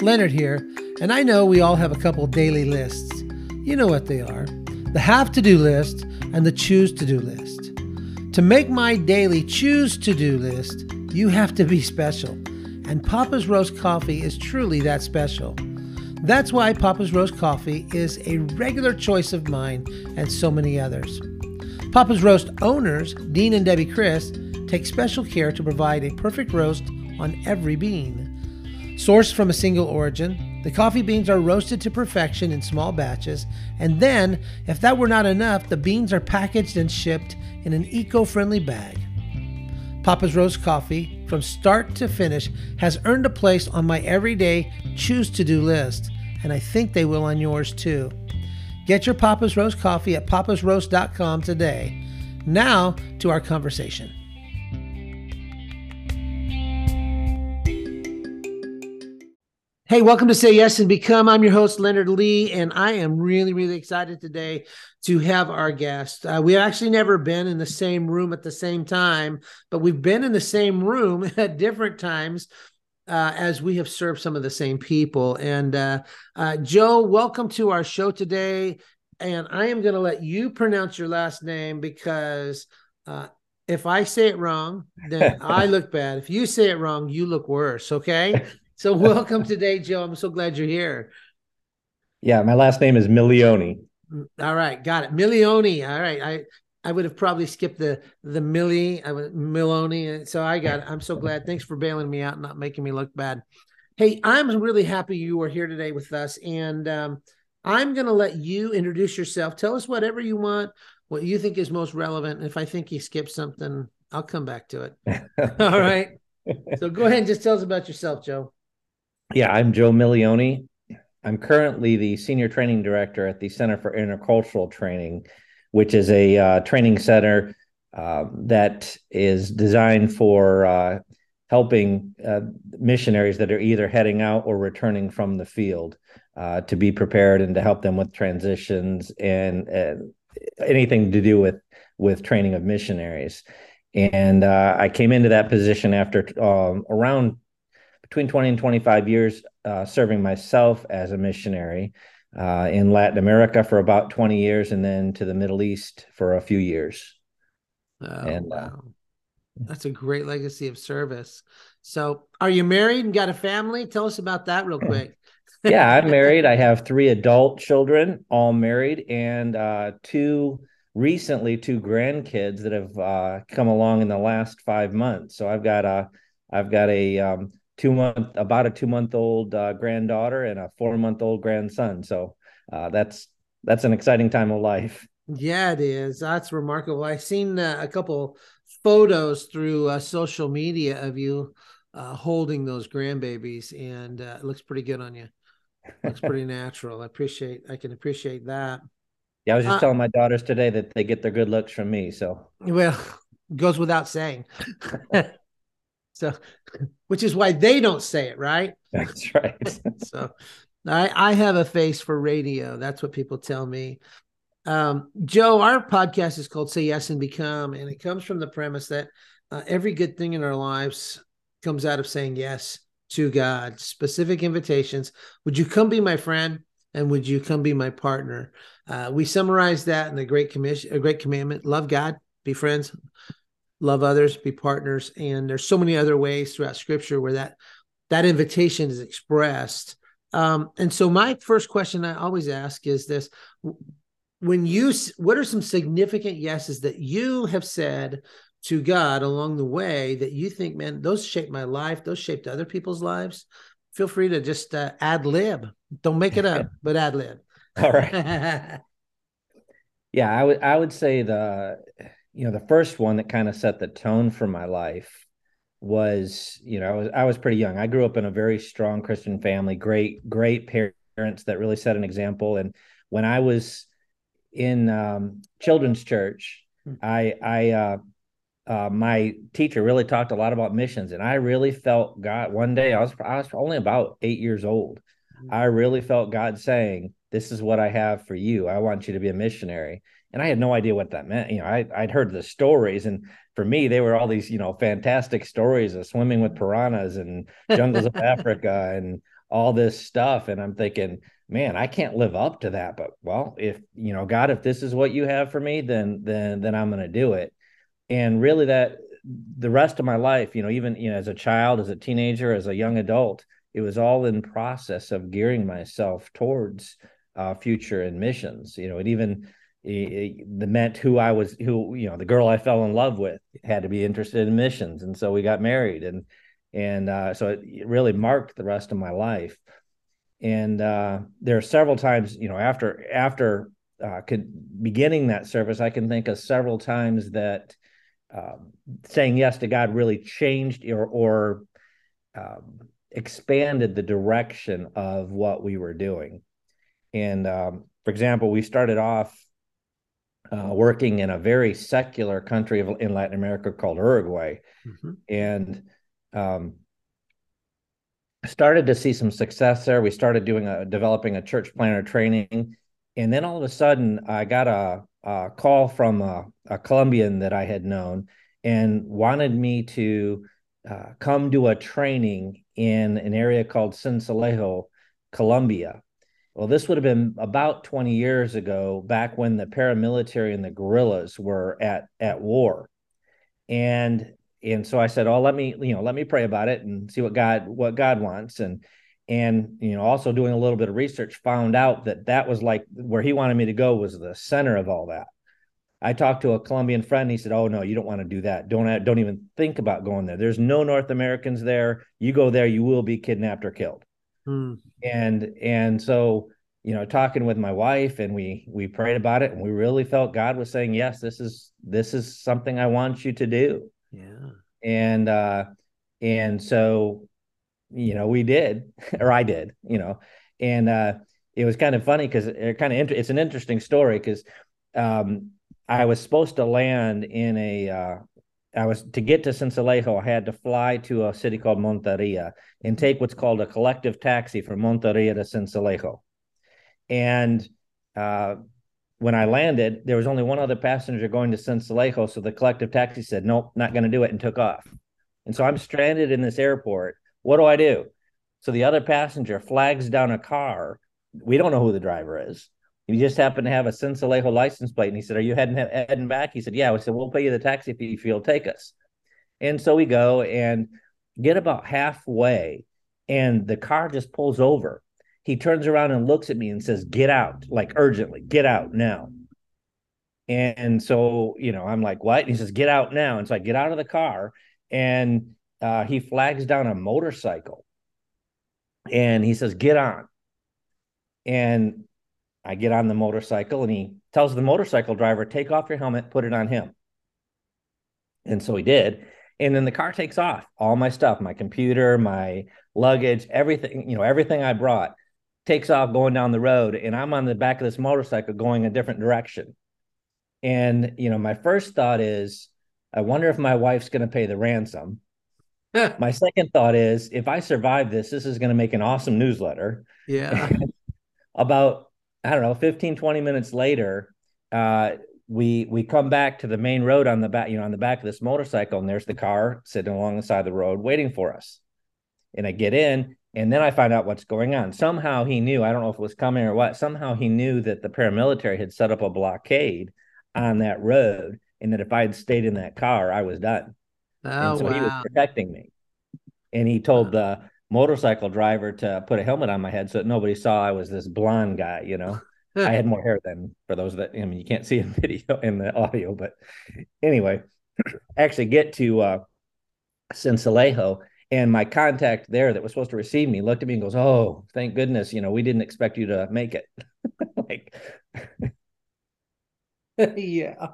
Leonard here, and I know we all have a couple daily lists. You know what they are the have to do list and the choose to do list. To make my daily choose to do list, you have to be special, and Papa's Roast Coffee is truly that special. That's why Papa's Roast Coffee is a regular choice of mine and so many others. Papa's Roast owners, Dean and Debbie Chris, take special care to provide a perfect roast on every bean. Sourced from a single origin, the coffee beans are roasted to perfection in small batches, and then, if that were not enough, the beans are packaged and shipped in an eco friendly bag. Papa's Roast Coffee, from start to finish, has earned a place on my everyday choose to do list, and I think they will on yours too. Get your Papa's Roast coffee at papasroast.com today. Now to our conversation. Hey, welcome to Say Yes and Become. I'm your host, Leonard Lee, and I am really, really excited today to have our guest. Uh, we've actually never been in the same room at the same time, but we've been in the same room at different times uh, as we have served some of the same people. And uh, uh Joe, welcome to our show today. And I am going to let you pronounce your last name because uh, if I say it wrong, then I look bad. If you say it wrong, you look worse. Okay. So welcome today, Joe. I'm so glad you're here. Yeah, my last name is Milioni. Mm, all right, got it. Milioni. All right. I I would have probably skipped the the Millie, I would Miloni. So I got it. I'm so glad. Thanks for bailing me out and not making me look bad. Hey, I'm really happy you are here today with us. And um, I'm gonna let you introduce yourself. Tell us whatever you want, what you think is most relevant. If I think you skipped something, I'll come back to it. All right. So go ahead and just tell us about yourself, Joe. Yeah, I'm Joe Milioni. I'm currently the senior training director at the Center for Intercultural Training, which is a uh, training center uh, that is designed for uh, helping uh, missionaries that are either heading out or returning from the field uh, to be prepared and to help them with transitions and, anything to do with with training of missionaries. And uh, I came into that position after um, around between 20 and 25 years uh, serving myself as a missionary uh, in Latin America for about 20 years and then to the Middle East for a few years. Oh, and, uh, wow. That's a great legacy of service. So, are you married and got a family? Tell us about that real quick. yeah, I'm married. I have three adult children, all married, and uh, two recently two grandkids that have uh, come along in the last five months. So I've got a I've got a um, two month about a two month old uh, granddaughter and a four month old grandson. So uh, that's that's an exciting time of life. Yeah it is. That's remarkable. I've seen uh, a couple photos through uh, social media of you uh, holding those grandbabies and uh, it looks pretty good on you. Looks pretty natural. I appreciate i can appreciate that. Yeah i was just telling my daughters today that they get their good looks from me so. Well goes without saying so, which is why they don't say it, right? That's right. so, I I have a face for radio. That's what people tell me. Um, Joe, our podcast is called Say Yes and Become, and it comes from the premise that uh, every good thing in our lives comes out of saying yes to God. Specific invitations. Would you come be my friend? And would you come be my partner? Uh, we summarize that in the Great Commission, a Great Commandment: love God, be friends, love others, be partners. And there's so many other ways throughout scripture where that that invitation is expressed. Um, and so my first question I always ask is this when you what are some significant yeses that you have said to God along the way that you think, man, those shaped my life, those shaped other people's lives? Feel free to just uh, ad lib. Don't make it up, but ad lib. All right. yeah, I would I would say the you know the first one that kind of set the tone for my life was you know I was I was pretty young. I grew up in a very strong Christian family, great great parents that really set an example. And when I was in um, children's church, hmm. I I uh, uh, my teacher really talked a lot about missions, and I really felt God. One day I was I was only about eight years old. Hmm. I really felt God saying, "This is what I have for you. I want you to be a missionary." And I had no idea what that meant. You know, I I'd heard the stories, and for me, they were all these you know fantastic stories of swimming with piranhas and jungles of Africa and all this stuff and i'm thinking man i can't live up to that but well if you know god if this is what you have for me then then then i'm going to do it and really that the rest of my life you know even you know as a child as a teenager as a young adult it was all in process of gearing myself towards uh, future and missions you know it even it meant who i was who you know the girl i fell in love with had to be interested in missions. And so we got married and and uh, so it really marked the rest of my life. And uh, there are several times you know after after uh, could, beginning that service i can think of several times that um, saying yes to god really changed or or um, expanded the direction of what we were doing. And um, for example we started off uh, working in a very secular country of, in latin america called uruguay mm-hmm. and um, started to see some success there. We started doing a developing a church planter training, and then all of a sudden, I got a, a call from a, a, Colombian that I had known and wanted me to uh, come do a training in an area called Sincelejo, Colombia. Well, this would have been about 20 years ago, back when the paramilitary and the guerrillas were at at war. And and so I said, "Oh, let me, you know, let me pray about it and see what God what God wants." And and you know, also doing a little bit of research, found out that that was like where he wanted me to go was the center of all that. I talked to a Colombian friend. He said, "Oh no, you don't want to do that. Don't don't even think about going there. There's no North Americans there. You go there, you will be kidnapped or killed." Hmm. And and so you know, talking with my wife, and we we prayed about it, and we really felt God was saying, "Yes, this is this is something I want you to do." Yeah. And uh and so you know, we did or I did, you know. And uh it was kind of funny cuz it kind of int- it's an interesting story cuz um I was supposed to land in a uh I was to get to Sincelejo, I had to fly to a city called Monteria and take what's called a collective taxi from Monteria to Sincelejo. And uh, when I landed, there was only one other passenger going to Sincelejo. So the collective taxi said, nope, not going to do it and took off. And so I'm stranded in this airport. What do I do? So the other passenger flags down a car. We don't know who the driver is. He just happened to have a Sincelejo license plate. And he said, Are you heading, heading back? He said, Yeah. We said, We'll pay you the taxi fee if you'll take us. And so we go and get about halfway, and the car just pulls over he turns around and looks at me and says, Get out, like urgently, get out now. And so, you know, I'm like, What? And he says, Get out now. And so I get out of the car and uh, he flags down a motorcycle and he says, Get on. And I get on the motorcycle and he tells the motorcycle driver, Take off your helmet, put it on him. And so he did. And then the car takes off. All my stuff, my computer, my luggage, everything, you know, everything I brought takes off going down the road and I'm on the back of this motorcycle going a different direction. And, you know, my first thought is, I wonder if my wife's going to pay the ransom. my second thought is, if I survive this, this is going to make an awesome newsletter. Yeah. About, I don't know, 15, 20 minutes later, uh, we we come back to the main road on the back, you know, on the back of this motorcycle, and there's the car sitting along the side of the road waiting for us. And I get in, and then I find out what's going on. Somehow he knew, I don't know if it was coming or what, somehow he knew that the paramilitary had set up a blockade on that road and that if I had stayed in that car, I was done. Oh, and so wow. he was protecting me. And he told the motorcycle driver to put a helmet on my head so that nobody saw I was this blonde guy, you know. I had more hair than for those that I mean you can't see in video in the audio, but anyway, actually get to uh Sincelejo and my contact there that was supposed to receive me looked at me and goes, "Oh, thank goodness, you know, we didn't expect you to make it." like yeah.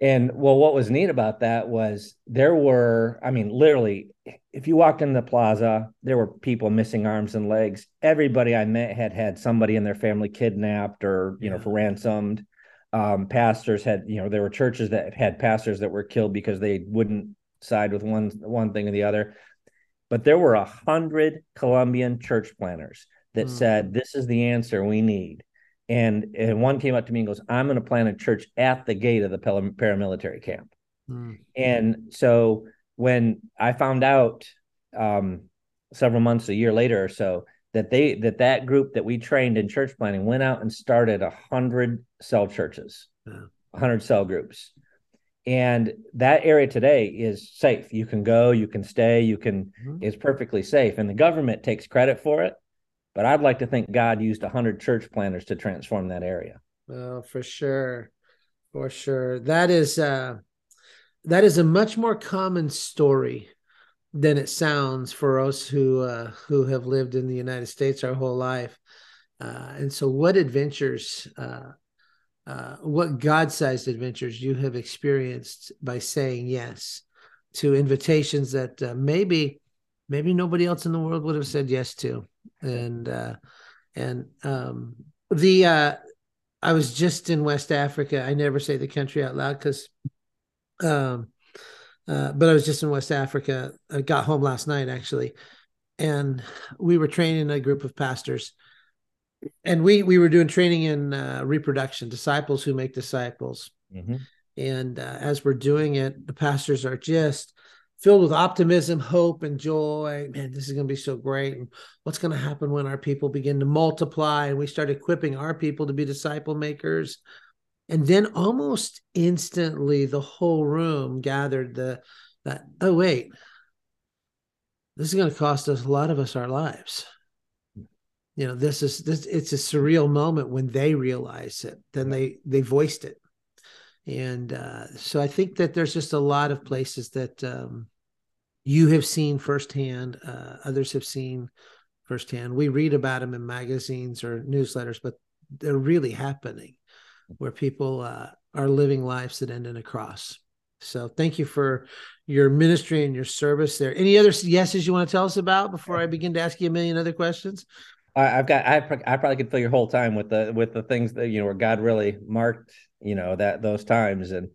And well, what was neat about that was there were, I mean, literally, if you walked in the plaza, there were people missing arms and legs. Everybody I met had had somebody in their family kidnapped or, you know, for ransomed. Um, pastors had, you know, there were churches that had pastors that were killed because they wouldn't side with one one thing or the other but there were a hundred Colombian church planters that mm. said, "This is the answer we need." And and one came up to me and goes, "I'm going to plant a church at the gate of the paramilitary camp." Mm. And so when I found out um, several months, a year later or so, that they that that group that we trained in church planting went out and started a hundred cell churches, hundred cell groups, and that area today is safe. You can go, you can stay, you can. Mm-hmm. It's perfectly safe, and the government takes credit for it. But I'd like to think God used a hundred church planters to transform that area. Oh, for sure, for sure. That is uh, that is a much more common story than it sounds for us who uh, who have lived in the United States our whole life. Uh, and so, what adventures, uh, uh what God-sized adventures you have experienced by saying yes to invitations that uh, maybe maybe nobody else in the world would have said yes to, and uh, and um, the uh, I was just in West Africa. I never say the country out loud because um, uh, but I was just in West Africa. I got home last night actually, and we were training a group of pastors, and we we were doing training in uh, reproduction, disciples who make disciples. Mm-hmm. And uh, as we're doing it, the pastors are just filled with optimism, hope, and joy. Man, this is going to be so great. And what's going to happen when our people begin to multiply and we start equipping our people to be disciple makers? and then almost instantly the whole room gathered the that oh wait this is going to cost us a lot of us our lives you know this is this it's a surreal moment when they realize it then they they voiced it and uh, so i think that there's just a lot of places that um, you have seen firsthand uh, others have seen firsthand we read about them in magazines or newsletters but they're really happening where people uh, are living lives that end in a cross. So thank you for your ministry and your service there. Any other yeses you want to tell us about before I begin to ask you a million other questions? I've got I, I probably could fill your whole time with the with the things that you know where God really marked you know that those times and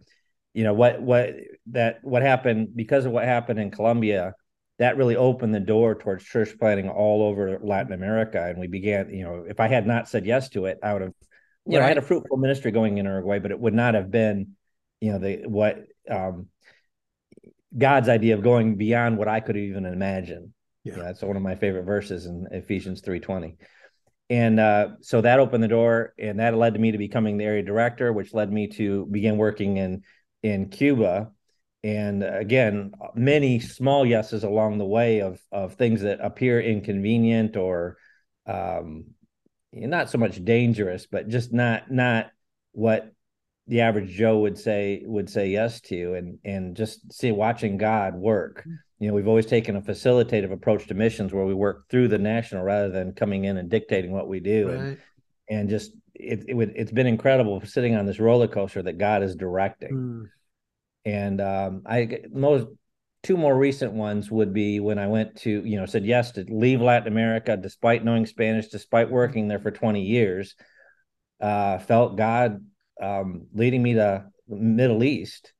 you know what what that what happened because of what happened in Colombia that really opened the door towards church planting all over Latin America and we began you know if I had not said yes to it I would have you right. know, I had a fruitful ministry going in Uruguay, but it would not have been, you know, the what um, God's idea of going beyond what I could even imagine. Yeah. yeah, that's one of my favorite verses in Ephesians three twenty, and uh, so that opened the door, and that led to me to becoming the area director, which led me to begin working in in Cuba, and again, many small yeses along the way of of things that appear inconvenient or um, not so much dangerous, but just not not what the average Joe would say would say yes to, and and just see watching God work. You know, we've always taken a facilitative approach to missions where we work through the national rather than coming in and dictating what we do, right. and and just it, it would it's been incredible sitting on this roller coaster that God is directing. Mm. And um, I most two more recent ones would be when I went to, you know, said yes to leave Latin America despite knowing Spanish, despite working there for 20 years. Uh, felt God um, leading me to the Middle East.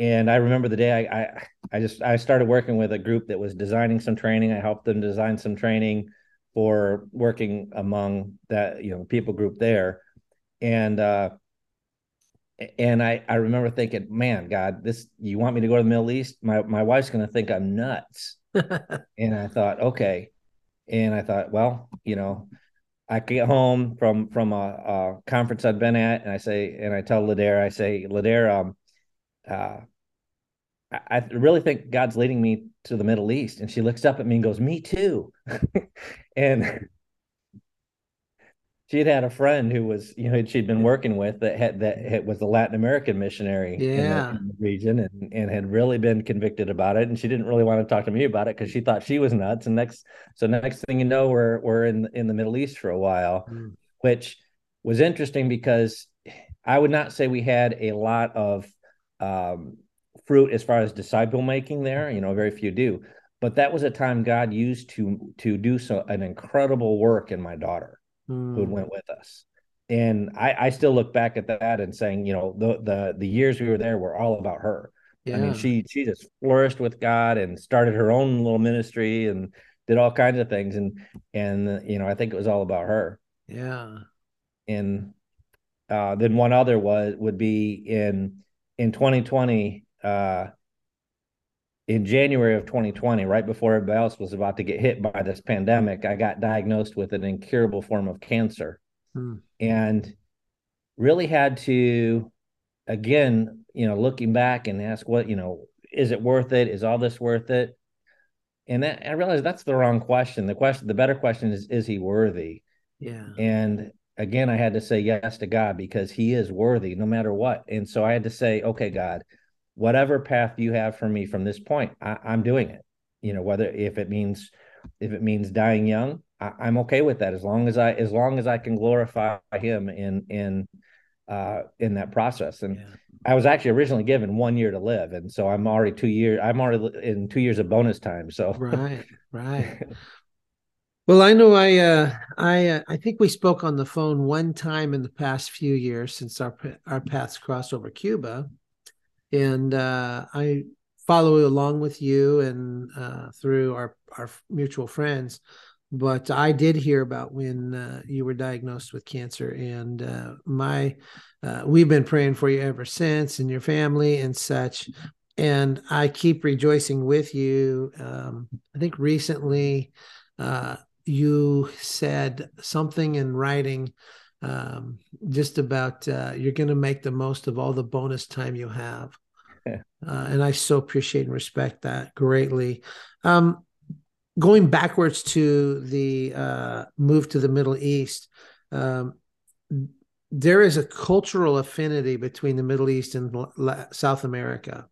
And I remember the day I, I, I just I started working with a group that was designing some training. I helped them design some training for working among that you know people group there, and uh, and I, I remember thinking, man, God, this you want me to go to the Middle East? My my wife's gonna think I'm nuts. and I thought, okay. And I thought, well, you know, I get home from from a, a, conference I'd been at, and I say, and I tell Ladare, I say, Ladare, um, uh, I, really think God's leading me to the Middle East. And she looks up at me and goes, Me too. and she had had a friend who was you know she'd been working with that had that was a Latin American missionary yeah. in, the, in the region and, and had really been convicted about it and she didn't really want to talk to me about it because she thought she was nuts and next so next thing you know we're we're in in the Middle East for a while mm. which was interesting because I would not say we had a lot of um, fruit as far as disciple making there you know very few do but that was a time God used to to do so an incredible work in my daughter mm. who went with us. And I, I still look back at that and saying, you know, the the the years we were there were all about her. Yeah. I mean, she she just flourished with God and started her own little ministry and did all kinds of things. And and you know, I think it was all about her. Yeah. And uh, then one other was would be in in 2020 uh, in January of 2020, right before everybody else was about to get hit by this pandemic, I got diagnosed with an incurable form of cancer. Hmm. And really had to, again, you know, looking back and ask what, you know, is it worth it? Is all this worth it? And that, I realized that's the wrong question. The question, the better question is, is he worthy? Yeah. And again, I had to say yes to God because he is worthy no matter what. And so I had to say, okay, God, whatever path you have for me from this point, I, am doing it. You know, whether if it means if it means dying young, I, am okay with that as long as I as long as I can glorify him in in uh in that process. And yeah. I was actually originally given one year to live, and so I'm already two years. I'm already in two years of bonus time. So right, right. Well, I know I uh, I uh, I think we spoke on the phone one time in the past few years since our our paths crossed over Cuba, and uh, I follow along with you and uh, through our our mutual friends. But I did hear about when uh, you were diagnosed with cancer, and uh, my we've been praying for you ever since, and your family and such. And I keep rejoicing with you. Um, I think recently you said something in writing um, just about uh, you're going to make the most of all the bonus time you have. uh, and I so appreciate and respect that greatly. Um, going backwards to the uh, move to the Middle East, um, there is a cultural affinity between the Middle East and South America.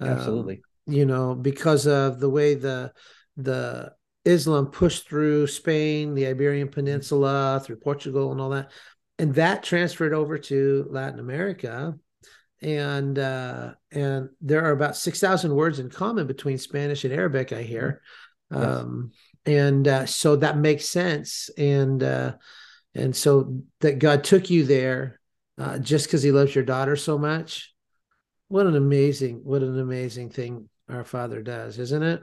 Absolutely. Um, you know, because of the way the the Islam pushed through Spain, the Iberian Peninsula, through Portugal, and all that, and that transferred over to Latin America. And uh, and there are about six thousand words in common between Spanish and Arabic. I hear, yes. um, and uh, so that makes sense. And uh, and so that God took you there uh, just because He loves your daughter so much. What an amazing, what an amazing thing our Father does, isn't it?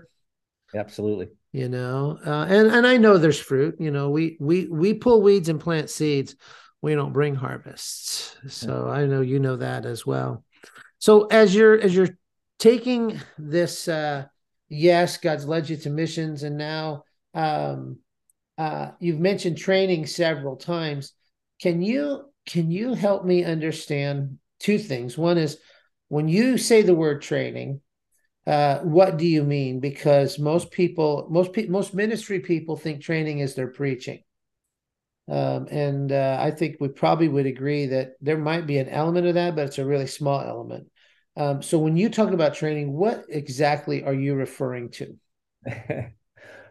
Absolutely. You know uh, and and i know there's fruit you know we we we pull weeds and plant seeds we don't bring harvests. So yeah. i know you know that as well. So as you're as you're taking this uh yes god's led you to missions and now um uh you've mentioned training several times. Can you can you help me understand two things? One is when you say the word training uh, what do you mean? Because most people, most people, most ministry people think training is their preaching. Um, and uh, I think we probably would agree that there might be an element of that, but it's a really small element. Um, so when you talk about training, what exactly are you referring to? well,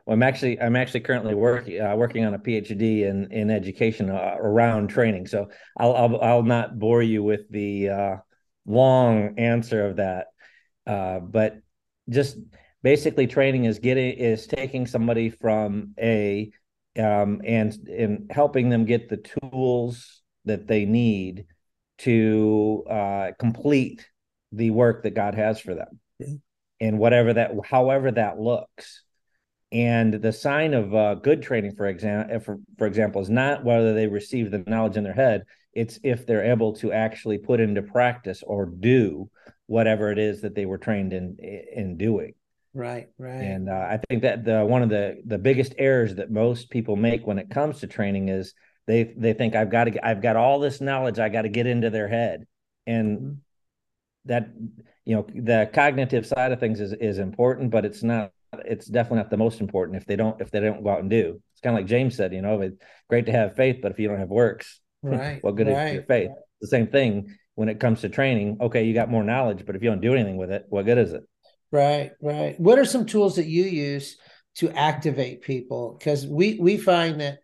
I'm actually I'm actually currently working uh, working on a PhD in in education uh, around training. So I'll, I'll I'll not bore you with the uh, long answer of that. Uh, but just basically training is getting is taking somebody from a um, and and helping them get the tools that they need to uh, complete the work that God has for them, and whatever that, however that looks. And the sign of uh, good training, for example, for, for example, is not whether they receive the knowledge in their head; it's if they're able to actually put into practice or do whatever it is that they were trained in in doing. Right, right. And uh, I think that the one of the the biggest errors that most people make when it comes to training is they they think I've got to I've got all this knowledge I got to get into their head, and mm-hmm. that you know the cognitive side of things is is important, but it's not it's definitely not the most important if they don't if they don't go out and do. It's kind of like James said, you know, it's great to have faith, but if you don't have works, right, what good right. is your faith? The same thing when it comes to training. Okay, you got more knowledge, but if you don't do anything with it, what good is it? Right, right. What are some tools that you use to activate people? Because we we find that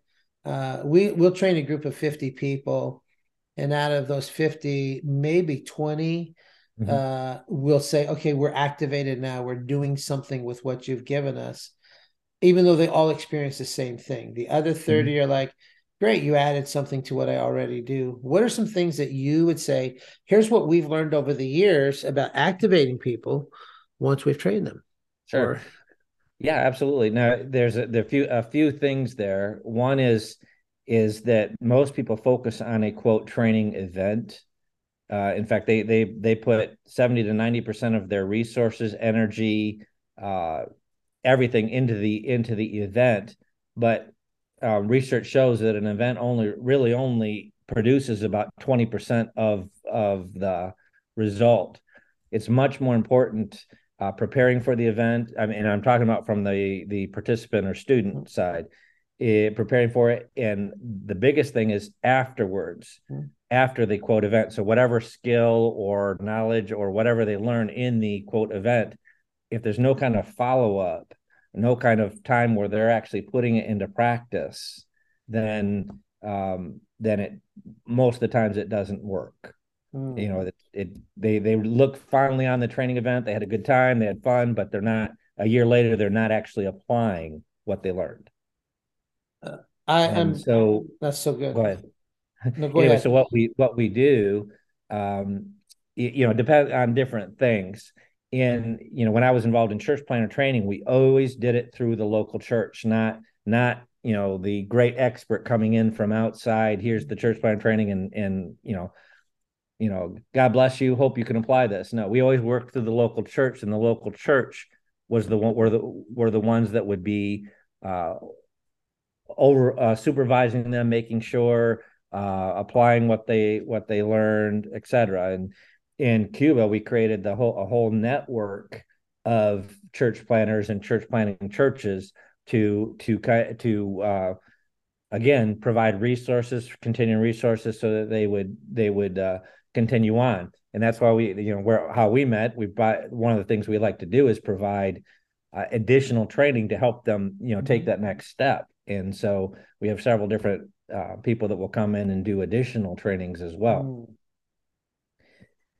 uh, we we'll train a group of fifty people, and out of those fifty, maybe 20 mm-hmm. uh, will say, "Okay, we're activated now. We're doing something with what you've given us." Even though they all experience the same thing, the other 30 mm-hmm. are like, Great, you added something to what I already do. What are some things that you would say? Here's what we've learned over the years about activating people once we've trained them. Sure. Or, yeah, absolutely. Now, there's a, there a few a few things there. One is is that most people focus on a quote training event, Uh, in fact, they they they put seventy to ninety percent of their resources, energy, uh, everything into the into the event. But um, research shows that an event only really only produces about twenty percent of of the result. It's much more important uh, preparing for the event. I mean, I'm talking about from the the participant or student side, it, eh, preparing for it, and the biggest thing is afterwards, mm-hmm. after the quote event. So whatever skill or knowledge or whatever they learn in the quote event, if there's no kind of follow up, no kind of time where they're actually putting it into practice, then um, then it most of the times it doesn't work. Mm. You know, it, it they they look finally on the training event. They had a good time, they had fun, but they're not. A year later, they're not actually applying what they learned. Uh, I am so that's so good. Go ahead. No, go anyway, ahead. so what we what we do, um, you, you know, depend on different things. And you know, when I was involved in church planter training, we always did it through the local church, not not you know the great expert coming in from outside. Here's the church planter training, and and you know you know, God bless you. Hope you can apply this. No, we always worked through the local church, and the local church was the one were the were the ones that would be uh, over uh, supervising them, making sure uh, applying what they what they learned, etc. And in Cuba, we created the whole a whole network of church planters and church planting churches to to to uh, again provide resources, continuing resources, so that they would they would uh, continue on. And that's why we, you know, where how we met. We buy one of the things we like to do is provide uh, additional training to help them, you know, take mm-hmm. that next step. And so we have several different uh, people that will come in and do additional trainings as well. Mm.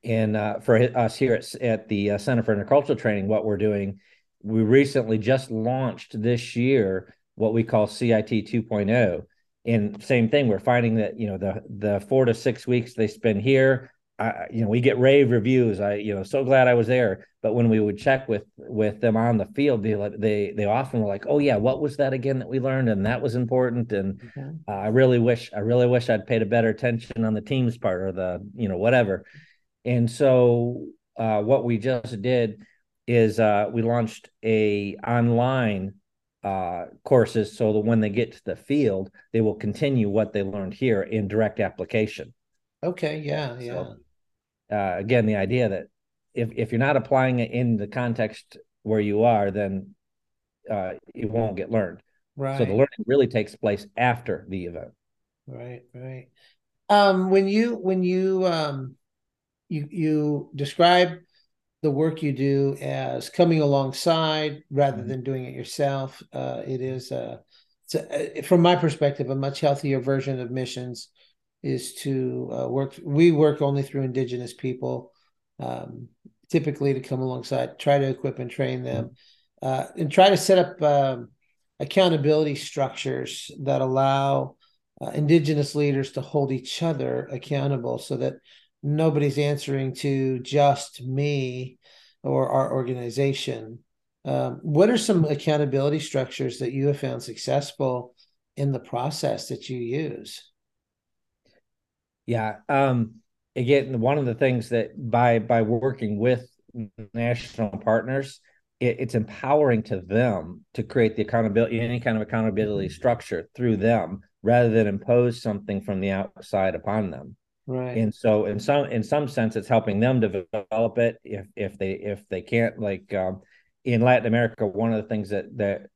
And uh, for us here at, at the uh, Center for Intercultural Training, what we're doing, we recently just launched this year what we call CIT 2.0 and same thing we're finding that you know the the four to six weeks they spend here I, you know we get rave reviews. I you know so glad i was there. But when we would check with with them on the field they they they often were like oh yeah what was that again that we learned? And that was important. And mm-hmm. uh, i really wish i really wish i'd paid a better attention on the team's part or the you know whatever and so uh, what we just did is uh, we launched a online uh, courses so that when they get to the field, they will continue what they learned here in direct application. Okay. Yeah. Yeah. So, uh, again, the idea that if, if you're not applying it in the context where you are, then uh, it won't get learned. Right. So the learning really takes place after the event. Right. Right. Um, when you when you um, you you describe the work you do as coming alongside rather mm-hmm. than doing it yourself. Uh, it is, a, a, from my perspective, a much healthier version of missions is to uh, work. We work only through Indigenous people, um, typically to come alongside, try to equip and train them, mm-hmm. uh, and try to set up um, accountability structures that allow uh, Indigenous leaders to hold each other accountable so that nobody's answering to just me or our organization. Um, what are some accountability structures that you have found successful in the process that you use? Yeah. Um, again, one of the things that by by working with national partners, it, it's empowering to them to create the accountability, any kind of accountability structure through them, rather than impose something from the outside upon them. Right. And so in some in some sense it's helping them develop it if if they if they can't like um, in Latin America one of the things that that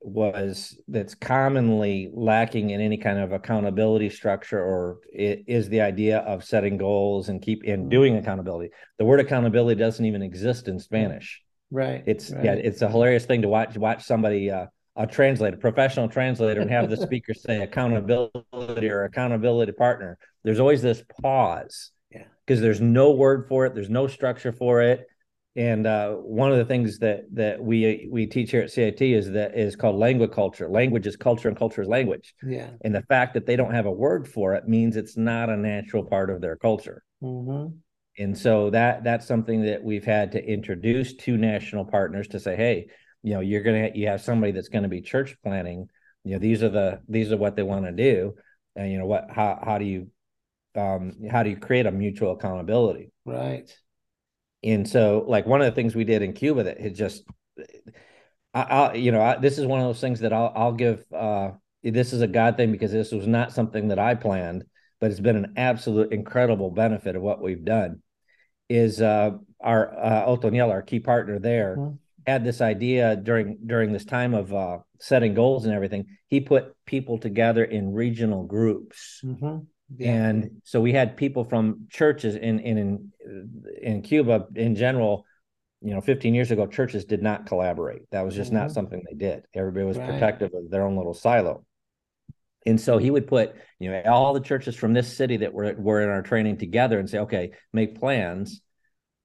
was that's commonly lacking in any kind of accountability structure or it is the idea of setting goals and keep in mm-hmm. doing accountability. The word accountability doesn't even exist in Spanish. Right. It's right. yeah, it's a hilarious thing to watch watch somebody uh, a translator, professional translator, and have the speaker say accountability or accountability partner, there's always this pause. Yeah. Because there's no word for it, there's no structure for it. And uh, one of the things that that we we teach here at CIT is that is called language culture. Language is culture, and culture is language. Yeah. And the fact that they don't have a word for it means it's not a natural part of their culture. Mm-hmm. And so that that's something that we've had to introduce to national partners to say, hey, you know you're gonna you have somebody that's going to be church planting you know these are the these are what they want to do and you know what how how do you um, how do you create a mutual accountability? Right. And so, like one of the things we did in Cuba that had just, I, I you know, I, this is one of those things that I'll, I'll give. Uh, this is a God thing because this was not something that I planned, but it's been an absolute incredible benefit of what we've done. Is uh, our uh, Otoniel, our key partner there, mm-hmm. Had this idea during during this time of uh, setting goals and everything. He put people together in regional groups. Mm-hmm yeah. And so we had people from churches in in in Cuba in general. You know, 15 years ago, churches did not collaborate. That was just mm-hmm. not something they did. Everybody was right. protective of their own little silo. And so he would put, you know, all the churches from this city that were were in our training together and say, okay, make plans.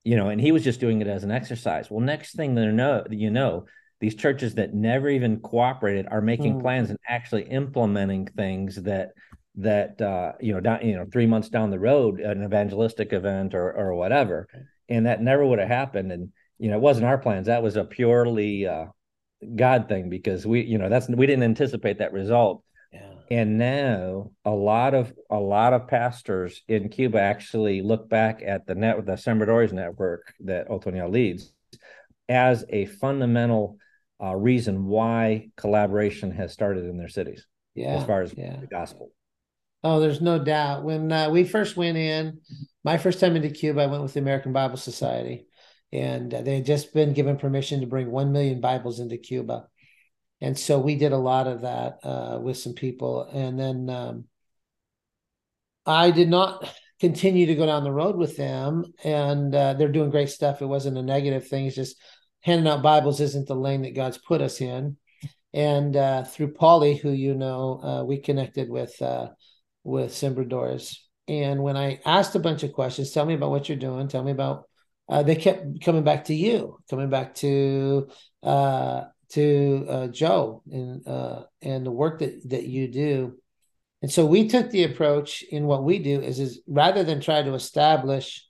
You know, and he was just doing it as an exercise. Well, next thing that know, you know, these churches that never even cooperated are making mm. plans and actually implementing things that that uh, you know down you know three months down the road an evangelistic event or or whatever and that never would have happened and you know it wasn't our plans that was a purely uh, god thing because we you know that's we didn't anticipate that result. And now a lot of a lot of pastors in cuba actually look back at the net the sembradores network that otoniel leads as a fundamental uh, reason why collaboration has started in their cities yeah as far as yeah. the gospel Oh, there's no doubt. When uh, we first went in, my first time into Cuba, I went with the American Bible Society, and uh, they had just been given permission to bring 1 million Bibles into Cuba. And so we did a lot of that uh, with some people. And then um, I did not continue to go down the road with them, and uh, they're doing great stuff. It wasn't a negative thing, it's just handing out Bibles isn't the lane that God's put us in. And uh, through Polly, who you know, uh, we connected with with Sembradores. And when I asked a bunch of questions, tell me about what you're doing, tell me about, uh, they kept coming back to you, coming back to uh, to uh, Joe and uh, and the work that that you do. And so we took the approach in what we do is is rather than try to establish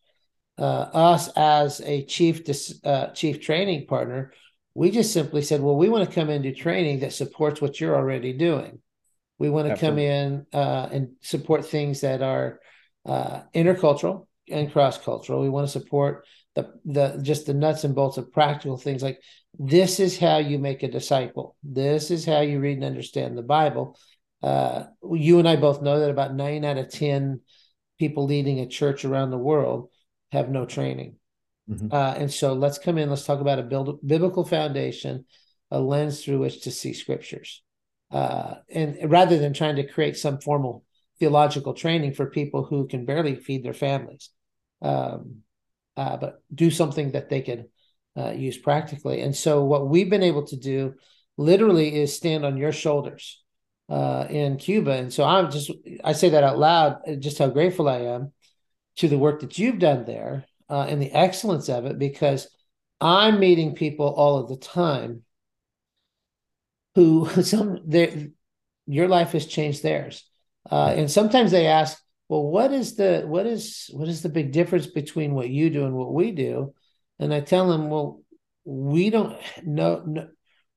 uh, us as a chief dis, uh, chief training partner, we just simply said, well, we want to come into training that supports what you're already doing. We want to come in uh, and support things that are uh, intercultural and cross cultural. We want to support the the just the nuts and bolts of practical things like this is how you make a disciple. This is how you read and understand the Bible. Uh, you and I both know that about nine out of ten people leading a church around the world have no training. Mm-hmm. Uh, and so let's come in. Let's talk about a build, biblical foundation, a lens through which to see scriptures uh, and rather than trying to create some formal theological training for people who can barely feed their families, um, uh, but do something that they can uh, use practically. And so, what we've been able to do literally is stand on your shoulders uh, in Cuba. And so, I'm just, I say that out loud, uh, just how grateful I am to the work that you've done there uh, and the excellence of it, because I'm meeting people all of the time who some their your life has changed theirs uh, and sometimes they ask well what is the what is what is the big difference between what you do and what we do and i tell them well we don't know no,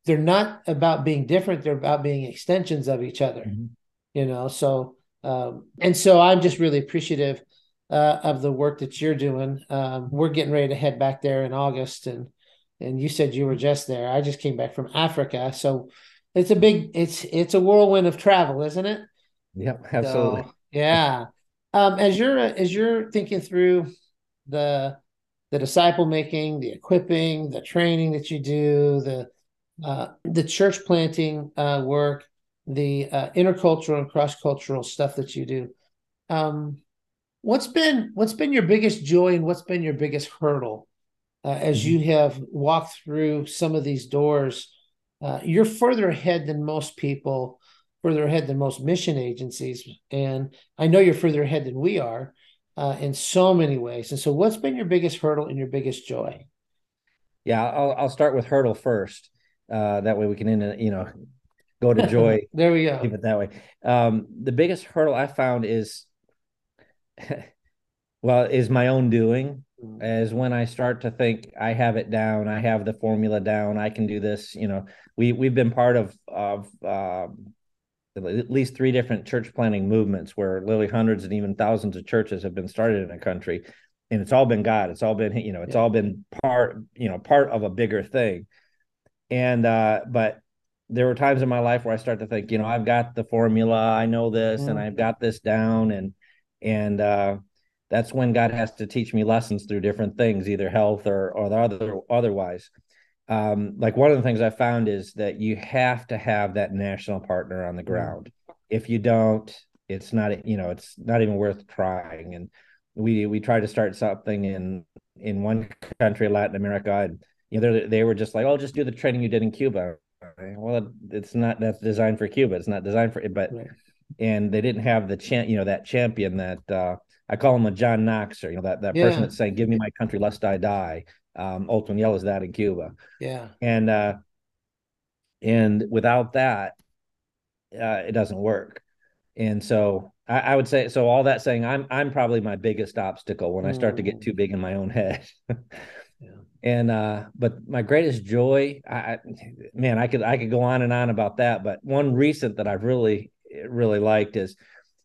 they're not about being different they're about being extensions of each other mm-hmm. you know so um, and so i'm just really appreciative uh, of the work that you're doing um, we're getting ready to head back there in august and and you said you were just there. I just came back from Africa, so it's a big it's it's a whirlwind of travel, isn't it? Yep, absolutely. So, yeah. Um, as you're as you're thinking through the the disciple making, the equipping, the training that you do, the uh, the church planting uh, work, the uh, intercultural and cross cultural stuff that you do. Um, what's been what's been your biggest joy and what's been your biggest hurdle uh, as mm-hmm. you have walked through some of these doors, uh, you're further ahead than most people, further ahead than most mission agencies. And I know you're further ahead than we are uh, in so many ways. And so, what's been your biggest hurdle and your biggest joy? Yeah, I'll, I'll start with hurdle first. Uh, that way we can, end, you know, go to joy. there we go. Keep it that way. Um, the biggest hurdle I found is, well, is my own doing as when I start to think I have it down, I have the formula down, I can do this. You know, we we've been part of of uh, at least three different church planting movements where literally hundreds and even thousands of churches have been started in a country. And it's all been god. It's all been you know it's yeah. all been part you know part of a bigger thing. And uh but there were times in my life where i start to think you know i've got the formula. I know this mm-hmm. and i've got this down. And and uh that's when god has to teach me lessons through different things either health or or other otherwise um, like one of the things I found is that you have to have that national partner on the ground. If you don't, it's not you know it's not even worth trying. And we we tried to start something in in one country, Latin America, and you know they they were just like, oh, just do the training you did in Cuba. Well, it's not that's designed for Cuba. It's not designed for it, but right. and they didn't have the champ, you know, that champion that uh, I call him a John Knoxer, you know, that that yeah. person that's saying, "Give me my country, lest I die." Um, Yell is that in Cuba. Yeah. And uh, and without that, uh, it doesn't work. And so I, I, would say so. All that saying, I'm I'm probably my biggest obstacle when I start to get too big in my own head. yeah. And uh, but my greatest joy, I man, I could I could go on and on about that. But one recent that I've really really liked is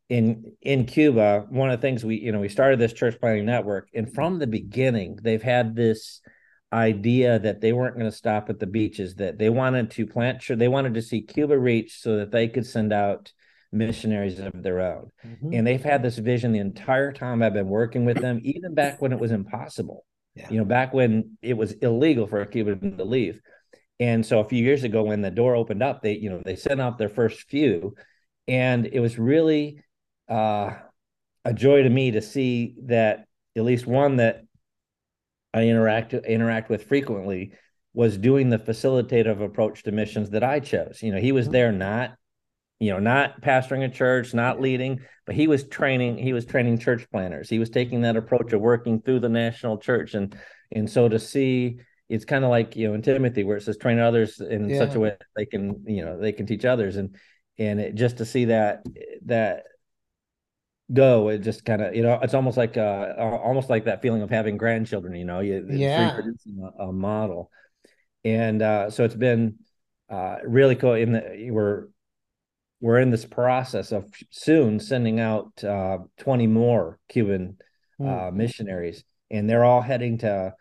in in Cuba, one of the things we you know we started this church planting network, and from the beginning they've had this idea that they weren't going to stop at the beaches, that they wanted to plant they wanted to see Cuba reach so that they could send out missionaries of their own, mm-hmm. and they've had this vision the entire time I've been working with them, even back when it was impossible. Yeah. You know, back when it was illegal for a Cuban to leave. And so a few years ago, when the door opened up, they, you know, they sent out their first few, and it was really uh, a joy to me to see that at least one that I interact interact with frequently was doing the facilitative approach to missions that I chose. You know, he was mm-hmm. there not, you know, not pastoring a church, not leading, but he was training. He was training church planters. He was taking that approach of working through the national church, and and so to see, it's kind of like you know in Timothy where it says train others in yeah. such a way that they can you know they can teach others, and and it, just to see that that go it just kind of you know it's almost like uh almost like that feeling of having grandchildren you know you yeah. reproducing a, a, model and uh so it's been uh really cool in the we're we're in this process of soon sending out uh 20 more cuban mm. uh missionaries and they're all heading to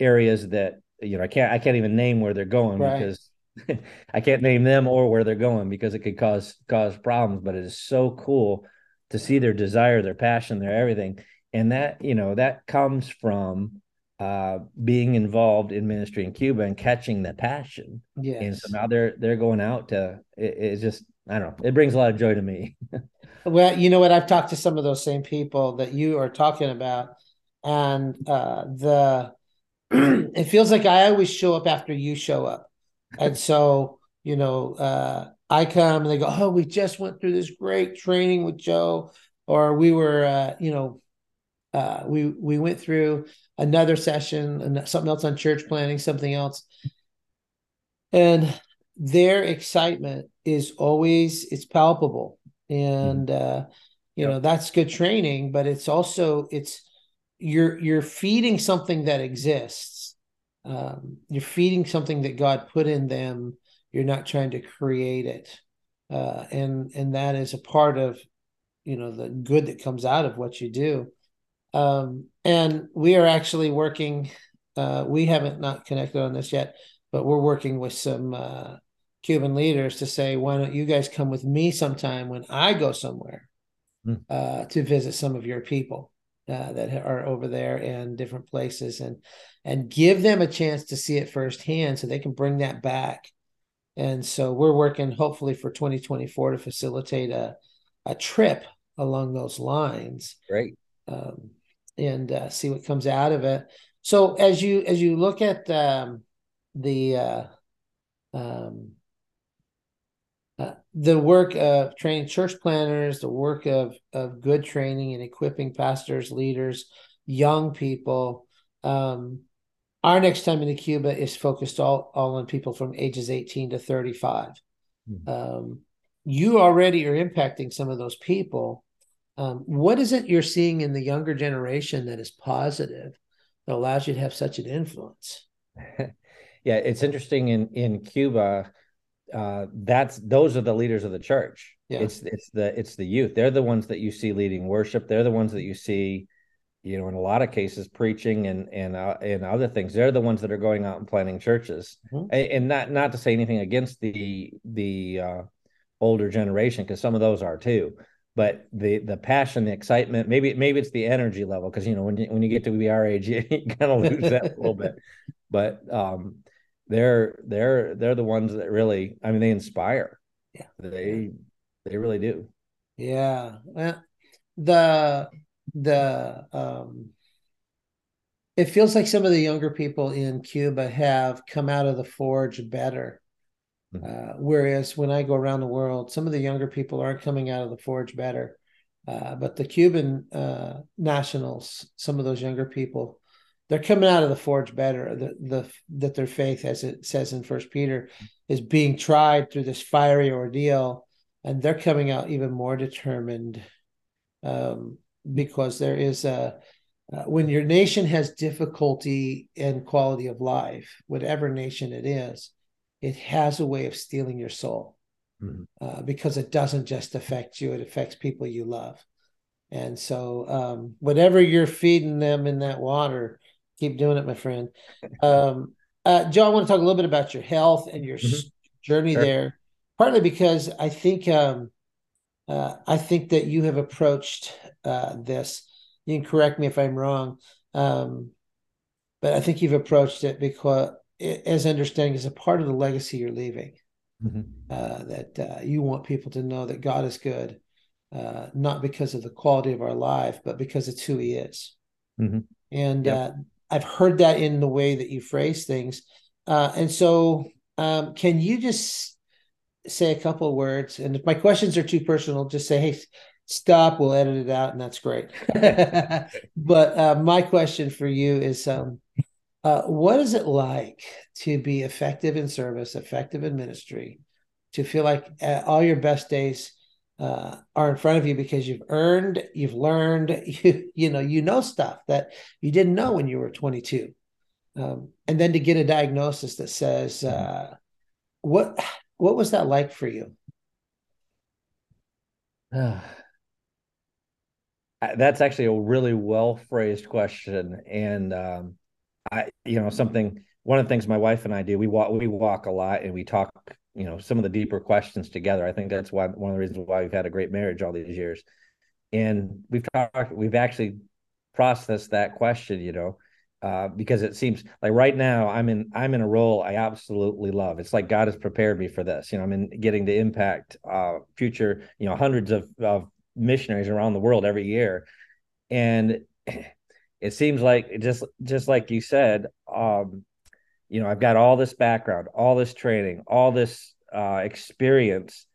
areas that you know i can't i can't even name where they're going right. because i can't name them or where they're going because it could cause cause problems but it is so cool to see their desire, their passion, their everything. And that, you know, that comes from uh, being involved in ministry in Cuba and catching the passion. Yes. And so now they're they're going out to it, it's just I don't know. It brings a lot of joy to me. well, you know what? I've talked to some of those same people that you are talking about, and uh, the it feels like I always show up after you show up, and so you know, uh, I come and they go, oh, we just went through this great training with Joe, or we were, uh, you know, uh, we we went through another session and something else on church planting, something else, and their excitement is always it's palpable, and uh, you yep. know that's good training, but it's also it's you're you're feeding something that exists. Um, you're feeding something that God put in them you're not trying to create it uh, and and that is a part of you know the good that comes out of what you do um, and we are actually working uh, we haven't not connected on this yet but we're working with some uh, cuban leaders to say why don't you guys come with me sometime when i go somewhere mm. to visit some of your people uh, that are over there and different places and and give them a chance to see it firsthand so they can bring that back and so we're working hopefully for 2024 to facilitate a, a trip along those lines. Great. Um, and uh, see what comes out of it. So as you as you look at um, the uh, um, uh, the work of training church planters, the work of of good training and equipping pastors, leaders, young people, um, our next time into Cuba is focused all, all on people from ages 18 to 35. Mm-hmm. Um, you already are impacting some of those people. Um, what is it you're seeing in the younger generation that is positive that allows you to have such an influence? yeah, it's interesting in in Cuba. Uh, that's those are the leaders of the church. Yeah. It's it's the it's the youth. They're the ones that you see leading worship. They're the ones that you see, you know, in a lot of cases preaching and and uh, and other things. They're the ones that are going out and planting churches. Mm-hmm. And, and, not not to say anything against the the uh, older generation because some of those are too. But the the passion, the excitement, maybe maybe it's the energy level because you know when you, when you get to be our age, you, kind of lose that a little bit. But um, they're they're they're the ones that really, I mean, they inspire. Yeah, they they really do. Yeah. Well, the the um it feels like some of the younger people in Cuba have come out of the forge better. Mm-hmm. Uh, whereas when I go around the world, some of the younger people aren't coming out of the forge better. Uh, but the Cuban uh, nationals, some of those younger people, they're coming out of the forge better. The, the that their faith, as it says in First Peter, is being tried through this fiery ordeal and they're coming out even more determined um, because there is a uh, when your nation has difficulty in quality of life, whatever nation it is, it has a way of stealing your soul mm-hmm. uh, because it doesn't just affect you; it affects people you love. And so, um, whatever you're feeding them in that water, keep doing it, my friend. Um, uh, Joe, I want to talk a little bit about your health and your mm-hmm. journey sure. there partly because I think um, uh, I think that you have approached uh, this. You can correct me if I'm wrong, um, but I think you've approached it because, as understanding, is a part of the legacy you're leaving. Mm-hmm. Uh, that uh, you want people to know that God is good, uh, not because of the quality of our life, but because it's who He is. Mm-hmm. And yep. Uh, I've heard that in the way that you phrase things. and so, um, can you just say a couple words. And if my questions are too personal, just say, hey, stop. We'll edit it out, and that's great. but uh, my question for you is um, uh, what is it like to be effective in service, effective in ministry, to feel like uh, all your best days uh, are in front of you because you've earned, you've learned, you, you know, you know stuff that you didn't know when you were 22. Um, and then to get a diagnosis that says, uh, what what was that like for you? That's actually a really well phrased question, and um, I, you know, something. One of the things my wife and I do, we walk, we walk a lot, and we talk. You know, some of the deeper questions together. I think that's why one of the reasons why we've had a great marriage all these years. And we've talked, we've actually processed that question. You know, uh, because it seems like right now I'm in I'm in a role I absolutely love. It's like God has prepared me for this. You know, I'm in getting to impact uh, future, you know, hundreds of, of missionaries around the world every year, and it seems like just just like you said, um, you know, I've got all this background, all this training, all this uh, experience,